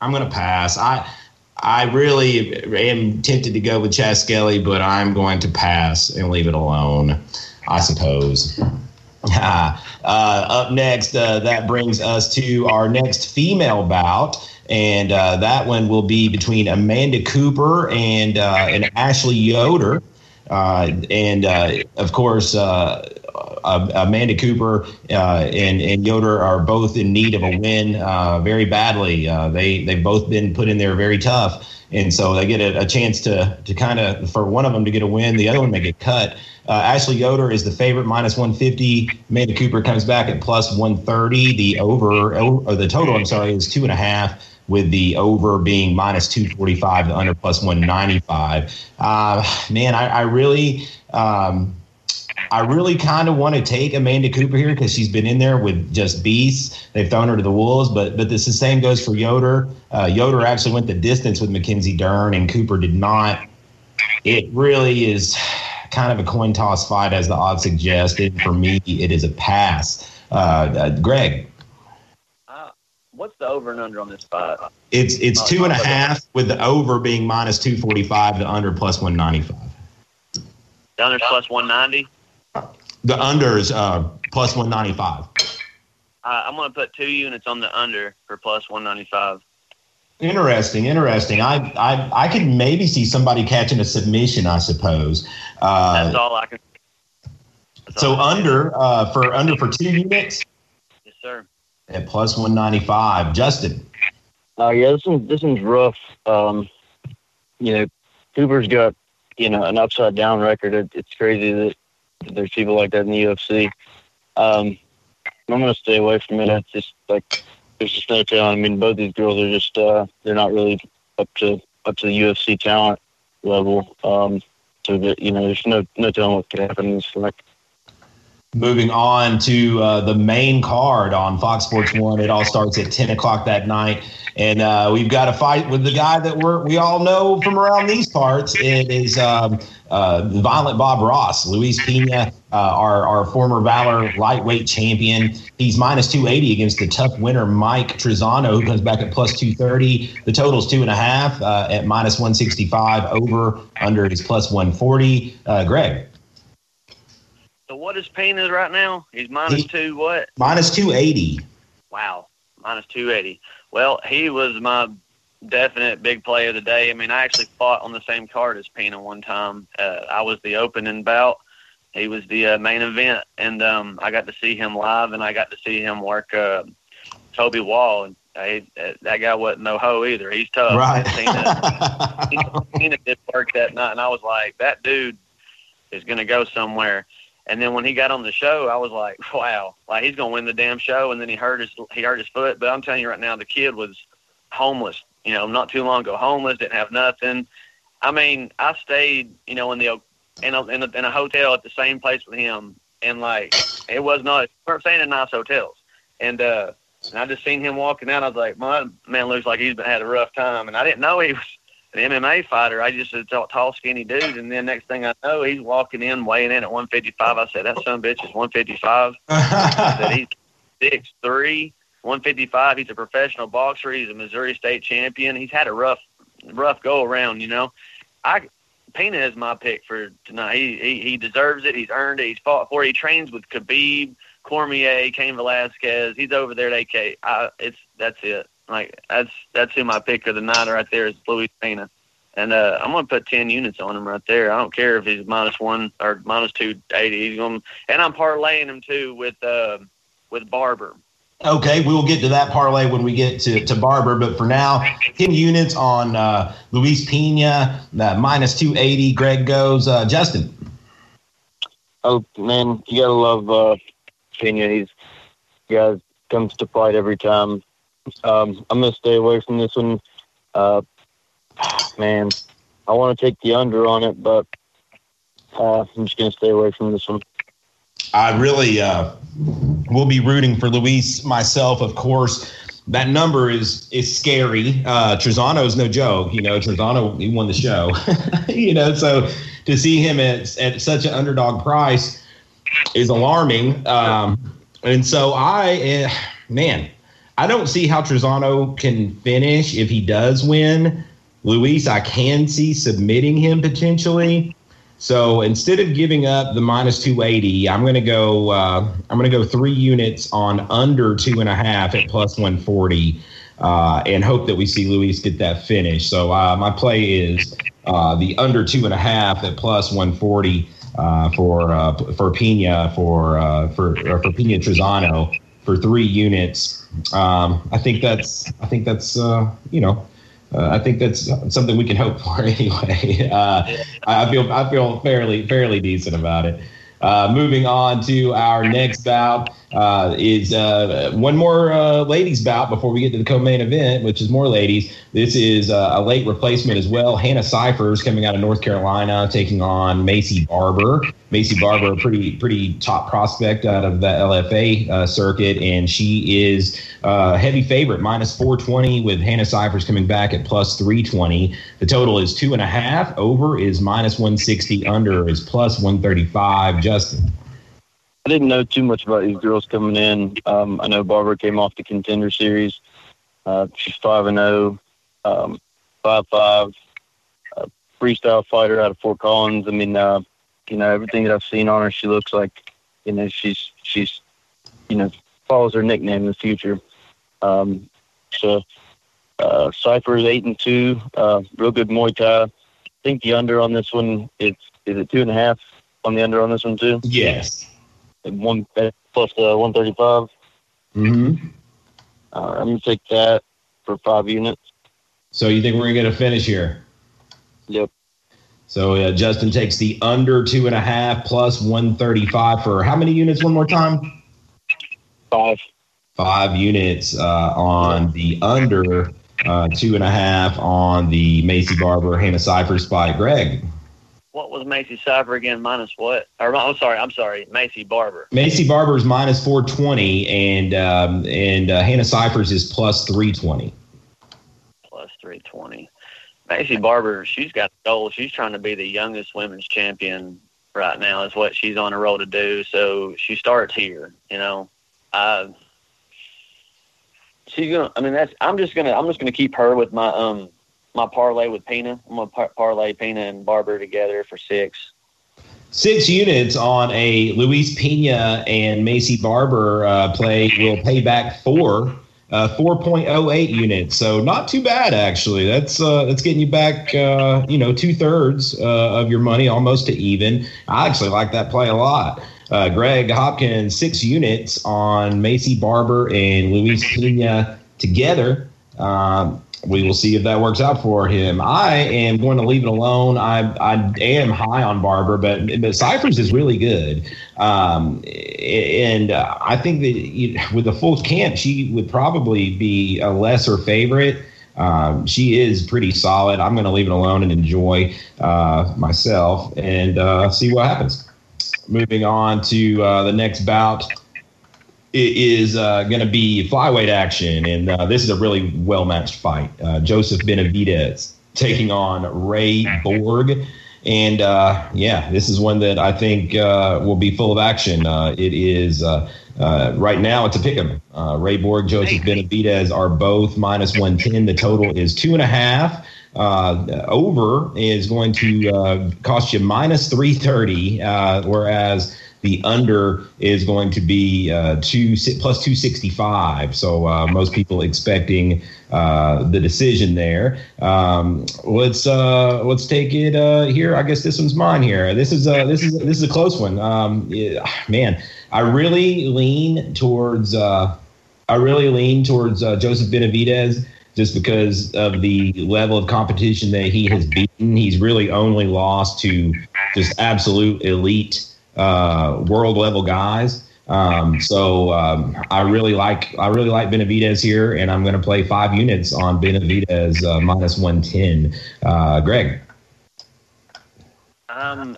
I'm going to pass. I I really am tempted to go with Chas Skelly, but I'm going to pass and leave it alone. I suppose. uh, up next, uh, that brings us to our next female bout. And uh, that one will be between Amanda Cooper and uh, and Ashley Yoder. Uh, and uh, of course, uh, uh, Amanda Cooper and, and Yoder are both in need of a win very badly. they they've both been put in there very tough, and so they get a, a chance to to kind of for one of them to get a win, the other one may get cut. Ashley Yoder is the favorite, minus 150. Amanda Cooper comes back at plus 130. The over, or the total, I'm sorry, is two and a half with the over being minus 245, the under plus 195. Uh, man, I, I really. Um, I really kind of want to take Amanda Cooper here because she's been in there with just beasts. They've thrown her to the wolves, but but this the same goes for Yoder. Uh, Yoder actually went the distance with Mackenzie Dern, and Cooper did not. It really is kind of a coin toss fight, as the odds suggested. For me, it is a pass. Uh, uh, Greg, what's the over and under on this fight? It's it's oh, two and a half with the over being minus two forty five, the under plus one ninety five. The under plus one ninety. The under is uh, plus one ninety five. Uh, I'm going to put two units on the under for plus one ninety five. Interesting, interesting. I, I I could maybe see somebody catching a submission. I suppose. Uh, That's all I can. That's so under uh, for under for two units. Yes, sir at plus 195. Justin. Uh, yeah, this one's, this one's rough. Um, you know, Cooper's got, you know, an upside down record. It, it's crazy that there's people like that in the UFC. Um, I'm going to stay away from it. It's just like, there's just no talent. I mean, both these girls are just, uh, they're not really up to, up to the UFC talent level. Um, so that, you know, there's no, no telling what could happen It's fight moving on to uh, the main card on Fox Sports One. It all starts at ten o'clock that night, and uh, we've got a fight with the guy that we we all know from around these parts. It is um, uh, Violent Bob Ross, Luis Pena, uh, our our former Valor lightweight champion. He's minus two eighty against the tough winner Mike Trizano, who comes back at plus two thirty. The total is two and a half uh, at minus one sixty five. Over under is plus one forty. Uh, Greg. So what is Pena right now? He's minus he, two what? Minus two eighty. Wow, minus two eighty. Well, he was my definite big play of the day. I mean, I actually fought on the same card as Pena one time. Uh, I was the opening bout. He was the uh, main event, and um, I got to see him live, and I got to see him work uh, Toby Wall. And uh, that guy wasn't no hoe either. He's tough. Right. Pena, Pena did work that night, and I was like, that dude is going to go somewhere. And then when he got on the show, I was like, wow, like he's gonna win the damn show. And then he hurt his he hurt his foot. But I'm telling you right now, the kid was homeless. You know, not too long ago, homeless, didn't have nothing. I mean, I stayed, you know, in the in a, in a, in a hotel at the same place with him, and like it was not. We weren't staying in nice hotels, and uh, and I just seen him walking out. I was like, my man looks like he's been had a rough time, and I didn't know he was an MMA fighter. I just a tall, skinny dude, and then next thing I know, he's walking in, weighing in at 155. I said, that son bitch is 155. I said he's six three. 155. He's a professional boxer. He's a Missouri State champion. He's had a rough, rough go around. You know, I Pena is my pick for tonight. He, he he deserves it. He's earned it. He's fought for it. He trains with Khabib, Cormier, Cain Velasquez. He's over there at AK. I, it's that's it. Like that's that's who my pick of the night right there is Luis Pena. And uh, I'm gonna put ten units on him right there. I don't care if he's minus one or minus two eighty. He's going and I'm parlaying him too with uh, with Barber. Okay, we will get to that parlay when we get to, to Barber. But for now, 10 units on uh, Luis Pena, uh, minus 280. Greg goes. Uh, Justin. Oh, man, you got to love uh, Pena. He's guy comes to fight every time. Um, I'm going to stay away from this one. Uh, man, I want to take the under on it, but uh, I'm just going to stay away from this one. I really uh, will be rooting for Luis myself, of course. That number is is scary. Uh, is no joke. You know, Trizano he won the show. you know, so to see him at at such an underdog price is alarming. Um, and so I, uh, man, I don't see how Trizano can finish if he does win. Luis, I can see submitting him potentially. So instead of giving up the minus 280, I'm going to go. Uh, I'm going to go three units on under two and a half at plus 140, uh, and hope that we see Luis get that finish. So uh, my play is uh, the under two and a half at plus 140 uh, for uh, for Pena for for for Pena Trizano for three units. Um, I think that's I think that's you know uh, I think that's something we can hope for anyway. Uh, I feel I feel fairly fairly decent about it. Uh, moving on to our next bout uh, is uh, one more uh, ladies bout before we get to the co-main event, which is more ladies. This is uh, a late replacement as well. Hannah Cifers coming out of North Carolina, taking on Maycee Barber. Maycee Barber, a pretty pretty top prospect out of the LFA uh, circuit, and she is a heavy favorite, minus 420, with Hannah Cifers coming back at plus 320. The total is two and a half. Over is minus 160. Under is plus 135. Justin. I didn't know too much about these girls coming in. Um, I know Barber came off the contender series. Uh, she's five and zero, oh, um, five five, freestyle fighter out of Fort Collins. I mean, uh, you know, everything that I've seen on her, she looks like, you know, she's she's, you know, follows her nickname in the future. Um, so, uh, Cipher is eight and two, uh, real good Muay Thai. I think the under on this one is is it two and a half on the under on this one too? Yes one plus uh, one thirty five. Mm-hmm. Uh, I'm gonna take that for five units. So you think we're gonna get a finish here? Yep. So uh, Justin takes the under two and a half plus one thirty five for how many units? One more time. Five. Five units uh, on the under uh, two and a half on the Maycee Barber Hannah Cipher spot. Greg what was Macy Cipher again? Minus what? Or I'm sorry, I'm sorry, Maycee Barber. Maycee Barber is minus four twenty, and um, and uh, Hannah Cifers is plus three twenty. Plus three twenty. Maycee Barber, she's got the goal. She's trying to be the youngest women's champion right now. Is what she's on a roll to do. So she starts here. You know, uh, she's gonna. I mean, that's. I'm just gonna. I'm just gonna keep her with my um my parlay with Pena. I'm gonna par- parlay Pena and Barber together for six. Six units on a Luis Pena and Maycee Barber uh, play will pay back four, uh, 4.08 units. So not too bad actually. That's uh, that's getting you back, uh, you know, two thirds uh, of your money, almost to even. I actually like that play a lot. Uh, Greg Hopkins, six units on Maycee Barber and Luis Pena together. Um, we will see if that works out for him. I am going to leave it alone. I I am high on Barber, but but Cifers is really good, um, and I think that you, with the full camp, she would probably be a lesser favorite. um, she is pretty solid. I'm going to leave it alone and enjoy uh, myself and uh, see what happens. Moving on to uh, the next bout is uh, going to be flyweight action, and uh, this is a really well matched fight. Uh, Joseph Benavidez taking on Ray Borg. And uh, yeah, this is one that I think uh, will be full of action. Uh, it is uh, uh, right now. It's a pick 'em. Uh, Ray Borg, Joseph Benavidez are both minus one ten. The total is two and a half. over is going to cost you minus three thirty, whereas the under is going to be uh, two plus 265. So uh, most people expecting uh, the decision there. Um, let's uh, let's take it uh, here. I guess this one's mine here. This is this is this is a close one. Um, yeah, man, I really lean towards I really lean towards Joseph Benavidez just because of the level of competition that he has beaten. He's really only lost to just absolute elite uh, world level guys. Um, so um, I really like I really like Benavidez here, and I'm going to play five units on Benavidez uh, minus one ten. Uh, Greg. Um,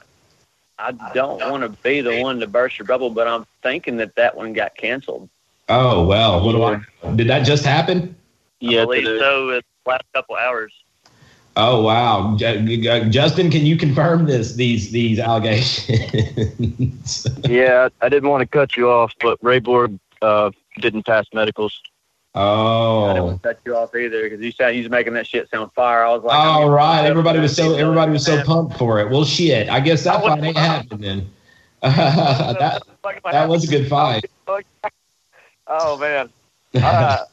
I don't want to be the one to burst your bubble, but I'm thinking that that one got canceled. Oh well, what do I? Did that just happen? Yeah, I believe so. The last couple hours. Oh wow, Justin, can you confirm this? These these allegations? yeah, I didn't want to cut you off, but Ray Borg uh, didn't pass medicals. Oh, I didn't want to cut you off either because you said was making that shit sound fire. I was like, oh right, everybody was so everybody was so pumped for it. Well, shit, I guess that fight ain't happening then. that that was a good fight. Oh man. Uh,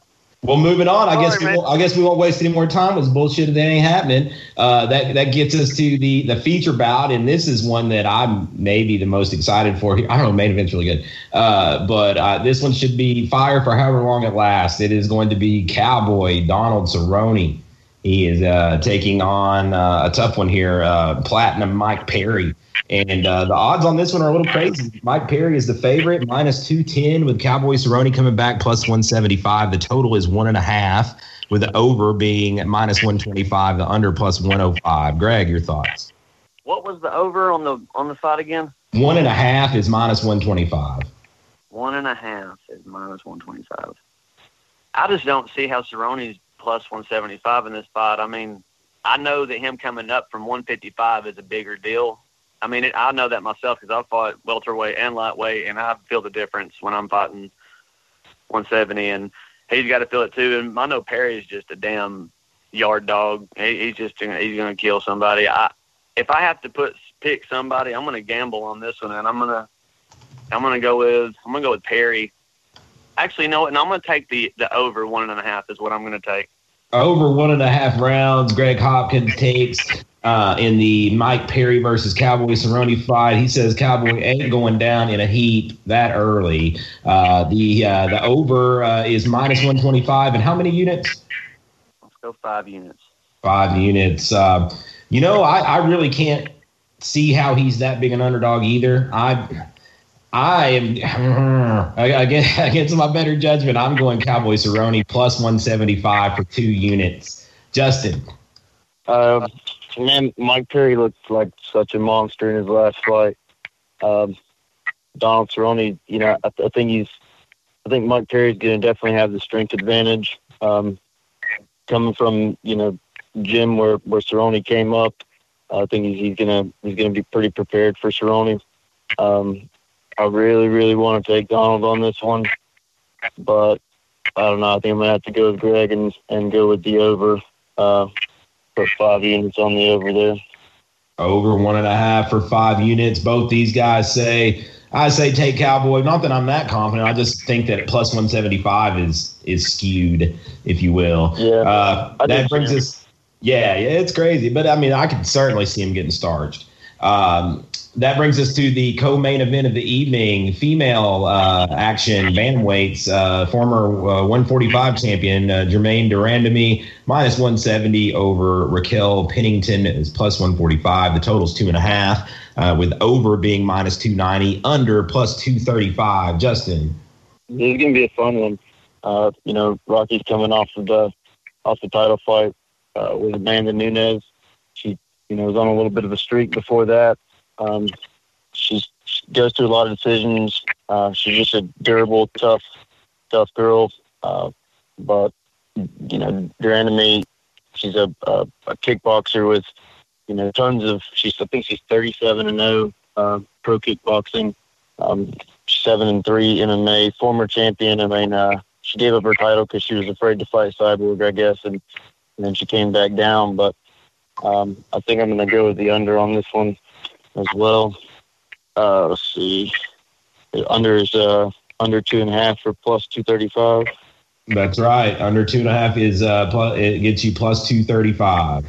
well, moving on. I guess we won't, I guess we won't waste any more time with bullshit that ain't happening. Uh, that that gets us to the the feature bout, and this is one that I'm maybe the most excited for. I don't know, main event's really good, uh, but uh, this one should be fire for however long it lasts. It is going to be Cowboy Donald Cerrone. He is uh, taking on uh, a tough one here, uh, Platinum Mike Perry. And uh, the odds on this one are a little crazy. Mike Perry is the favorite, minus 210, with Cowboy Cerrone coming back plus 175. The total is one and a half, with the over being minus 125, the under plus 105. Greg, your thoughts? What was the over on the on the side again? One and a half is minus 125. One and a half is minus 125. I just don't see how Cerrone's plus 175 in this fight. I mean, I know that him coming up from 155 is a bigger deal I mean, it, I know that myself because I've fought welterweight and lightweight, and I feel the difference when I'm fighting 170, and he's got to feel it too. And I know Perry's just a damn yard dog. He, he's just he's going to kill somebody. I if I have to put pick somebody, I'm going to gamble on this one, and I'm going to I'm going to go with I'm going to go with Perry. Actually, no, and I'm going to take the the over one and a half is what I'm going to take. Over one and a half rounds, Greg Hopkins takes uh, in the Mike Perry versus Cowboy Cerrone fight. He says Cowboy ain't going down in a heat that early. Uh, the uh, the over uh, is minus 125. And how many units? Let's go five units. Five units. Uh, you know, I, I really can't see how he's that big an underdog either. I. I am against my better judgment. I'm going Cowboy Cerrone plus 175 for two units. Justin. Um, man, Mike Perry looked like such a monster in his last fight. Um, Donald Cerrone, you know, I, I, think he's, I think Mike Perry's going to definitely have the strength advantage. Um, coming from you know gym where where Cerrone came up, I think he's, he's gonna he's gonna be pretty prepared for Cerrone. Um, I really really want to take Donald on this one, but I don't know. I think I'm gonna have to go with Greg and and go with the over. Uh, put five units on the over there. Over one and a half for five units. Both these guys say I say take Cowboy. Not that I'm that confident. I just think that plus 175 is is skewed, if you will. Yeah. Uh, that brings us. Yeah, yeah, it's crazy, but I mean, I could certainly see him getting starched. Um, that brings us to the co-main event of the evening: female uh, action bantamweights. Uh, former uh, 145 champion uh, Germaine de Randamie minus 170 over Raquel Pennington is plus 145. The total's two and a half, uh, with over being minus 290, under plus 235. Justin, this is gonna be a fun one. Uh, you know, Rocky's coming off of the off the title fight uh, with Amanda Nunes. She, you know, was on a little bit of a streak before that. Um, she's, she goes through a lot of decisions. Uh, she's just a durable, tough, tough girl. Uh, but you know, de Randamie, she's a, a, a kickboxer with you know tons of. She's I think she's 37 and 0 uh, pro kickboxing. Um, seven and three MMA, former champion. I mean, uh, she gave up her title because she was afraid to fight Cyborg, I guess, and, and then she came back down. But um, I think I'm going to go with the under on this one as well. Uh, let's see, the under is uh, under two and a half for plus two thirty five. That's right. Under two and a half is uh, plus, it gets you plus two thirty five.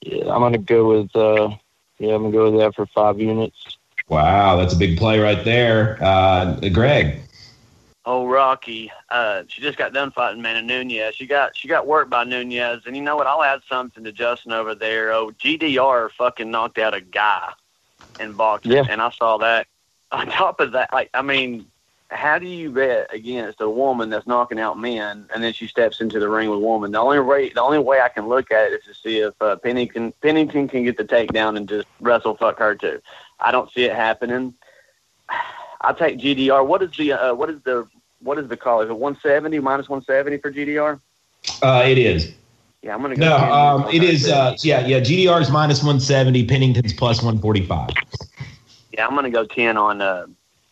Yeah, I'm gonna go with uh, yeah, I'm gonna go with that for five units. Wow, that's a big play right there, uh, Greg. Oh, Rocky. Uh, she just got done fighting Mana Nunes. She got she got worked by Nunes, and you know what? I'll add something to Justin over there. Oh, GDR fucking knocked out a guy in boxing, Yeah. and I saw that. On top of that, like I mean, how do you bet against a woman that's knocking out men, and then she steps into the ring with a woman? The only way the only way I can look at it is to see if uh, Pennington Pennington can get the takedown and just wrestle fuck her too. I don't see it happening. I'll take GDR. What is the uh, what is the what is the call? Is it 170 minus 170 for GDR? Uh, it is. Yeah, I'm gonna go. No, 10 um, it is. Uh, yeah, yeah. GDR is minus one seventy. Pennington's plus one forty five. yeah, I'm gonna go 10 on uh,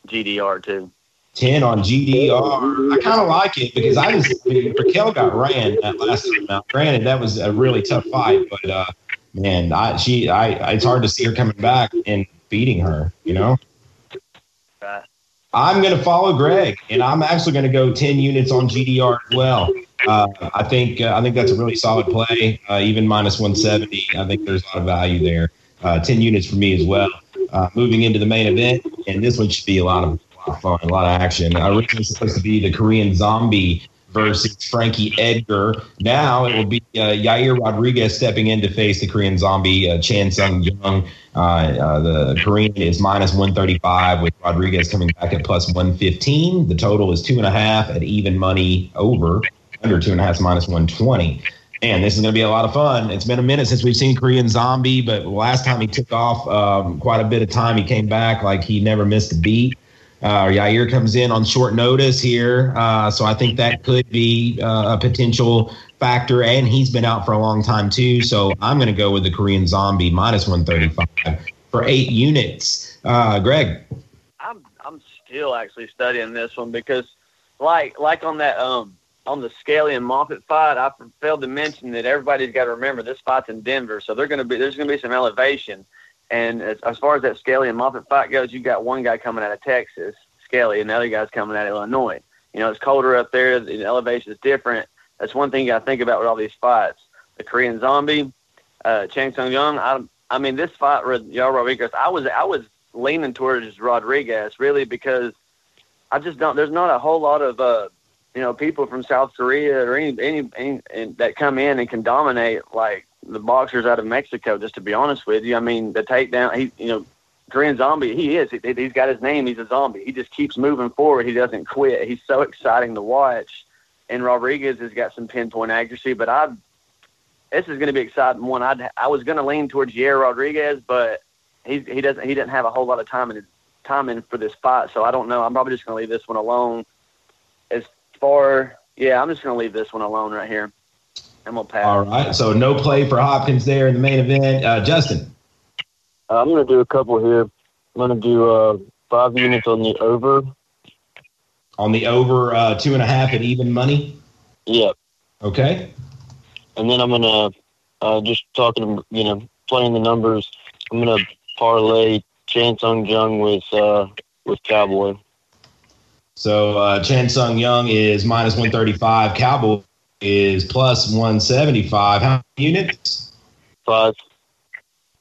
GDR too. 10 on GDR. I kind of like it because I just, I mean, Raquel got ran that last time out. Granted, that was a really tough fight, but uh, man, I, she, I, it's hard to see her coming back and beating her, you know? I'm going to follow Greg, and I'm actually going to go 10 units on GDR as well. Uh, I think uh, I think that's a really solid play, uh, even minus 170. I think there's a lot of value there. Uh, 10 units for me as well. Uh, moving into the main event, and this one should be a lot of, a lot of fun, a lot of action. Uh, originally supposed to be the Korean Zombie versus Frankie Edgar. Now it will be uh, Yair Rodriguez stepping in to face the Korean Zombie, uh, Chan Sung Jung. Uh, uh, the Korean is minus 135 with Rodriguez coming back at plus 115. The total is two and a half at even money over. Under two and a half is minus 120. And this is going to be a lot of fun. It's been a minute since we've seen Korean Zombie, but last time he took off um, quite a bit of time. He came back like he never missed a beat. Uh, Yair comes in on short notice here, uh, so I think that could be uh, a potential factor. And he's been out for a long time too, so I'm going to go with the Korean Zombie minus 135 for eight units. Uh, Greg, I'm I'm still actually studying this one because, like like on that um on the Skelly and Moffett fight, I failed to mention that everybody's got to remember this fight's in Denver, so they're going to be there's going to be some elevation. And as, as far as that Skelly and Moffett fight goes, you got one guy coming out of Texas, Skelly, and the other guy's coming out of Illinois. You know, it's colder up there. The elevation is different. That's one thing you got to think about with all these fights. The Korean Zombie, uh, Chang Sung Young. I, I mean, this fight with Yair Rodriguez, I was I was leaning towards Rodriguez really because I just don't. There's not a whole lot of uh, you know people from South Korea or any any, any that come in and can dominate like the boxers out of Mexico. Just to be honest with you, I mean the takedown. He you know Korean Zombie. He is. He, he's got his name. He's a zombie. He just keeps moving forward. He doesn't quit. He's so exciting to watch. And Rodriguez has got some pinpoint accuracy, but I. This is going to be exciting one. I I was going to lean towards Yair Rodriguez, but he he doesn't he didn't have a whole lot of time in time in for this fight, so I don't know. I'm probably just going to leave this one alone. As far, yeah, I'm just going to leave this one alone right here. I'm gonna pass. all right. So no play for Hopkins there in the main event. Uh, Justin, Uh, I'm going to do a couple here. I'm going to do uh, five units on the over. on the over uh, two and a half at even money. Yep. Okay. And then I'm going to, uh, just talking, you know, playing the numbers, I'm going to parlay Chan Sung Jung with, uh, with Cowboy. So uh, Chan Sung Young is minus 135. Cowboy is plus 175. How many units? Five.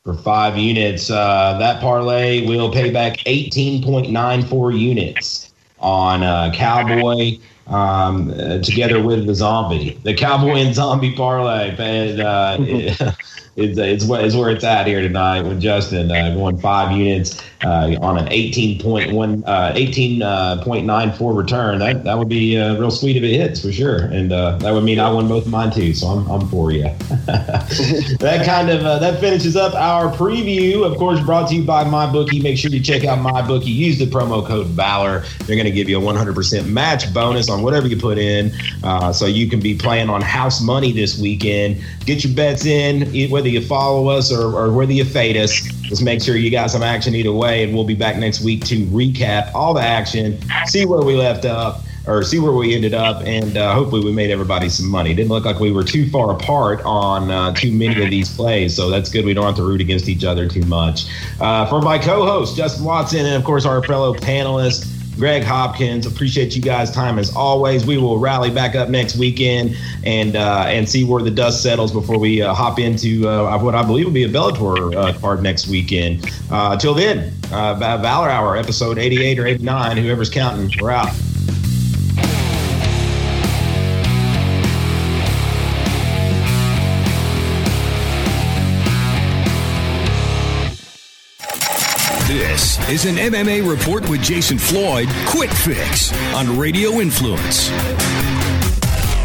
For five units. Uh, that parlay will pay back 18.94 units on uh, Cowboy. Um, uh, together with the zombie, the cowboy and zombie parlay. And uh, it's, it's, it's where it's at here tonight with Justin uh, going five units uh, on an 18.1, uh, 18.94 uh, return. That that would be uh, real sweet if it hits for sure. And uh, that would mean I won both of mine too. So I'm, I'm for you. that kind of uh, that finishes up our preview. Of course, brought to you by MyBookie. Make sure you check out MyBookie. Use the promo code Valor. They're going to give you a 100% match bonus on whatever you put in. so you can be playing on house money this weekend. Get your bets in, whether you follow us or, or whether you fade us. Just make sure you got some action either way and we'll be back next week to recap all the action, see where we left up, or see where we ended up, and uh, hopefully we made everybody some money. Didn't look like we were too far apart on uh, too many of these plays, so that's good. We don't have to root against each other too much. Uh, for my co-host Justin Watson, and of course our fellow panelists. Greg Hopkins. Appreciate you guys' time as always. We will rally back up next weekend and uh, and see where the dust settles before we uh, hop into uh, what I believe will be a Bellator uh, card next weekend. Uh, till then, uh, Valor Hour, episode 88 or 89, whoever's counting, we're out. Is an MMA report with Jason Floyd. Quick fix on Radio Influence.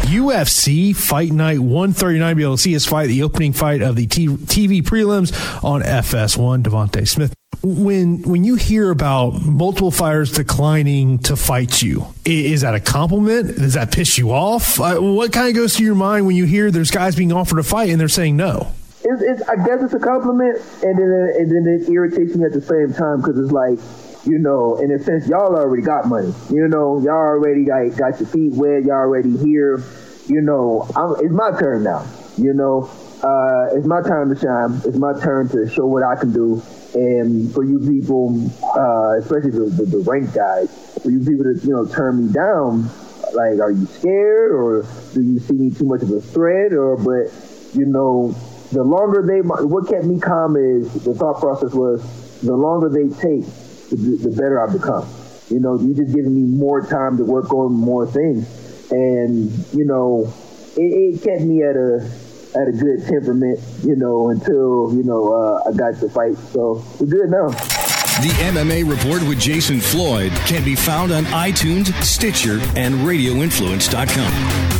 UFC Fight Night 139. Be able to see his fight, the opening fight of the TV prelims on FS1. Devonte Smith. When when you hear about multiple fighters declining to fight you, is that a compliment? Does that piss you off? Uh, what kind of goes through your mind when you hear there's guys being offered a fight and they're saying no? It's, it's, I guess it's a compliment, and then and then it irritates me at the same time because it's like, you know, in a sense, y'all already got money. You know, y'all already got got your feet wet. Y'all already here. You know, I'm, it's my turn now. You know, uh, it's my time to shine. It's my turn to show what I can do. And for you people, uh, especially the, the, the rank guys, for you people to you know turn me down, like, are you scared or do you see me too much of a threat? Or but you know, the longer they, what kept me calm is the thought process was the longer they take, the, the better I become. You know, you're just giving me more time to work on more things, and you know, it, it kept me at a at a good temperament. You know, until you know uh, I got to fight. So we're good now. The MMA Report with Jason Floyd can be found on iTunes, Stitcher, and RadioInfluence.com.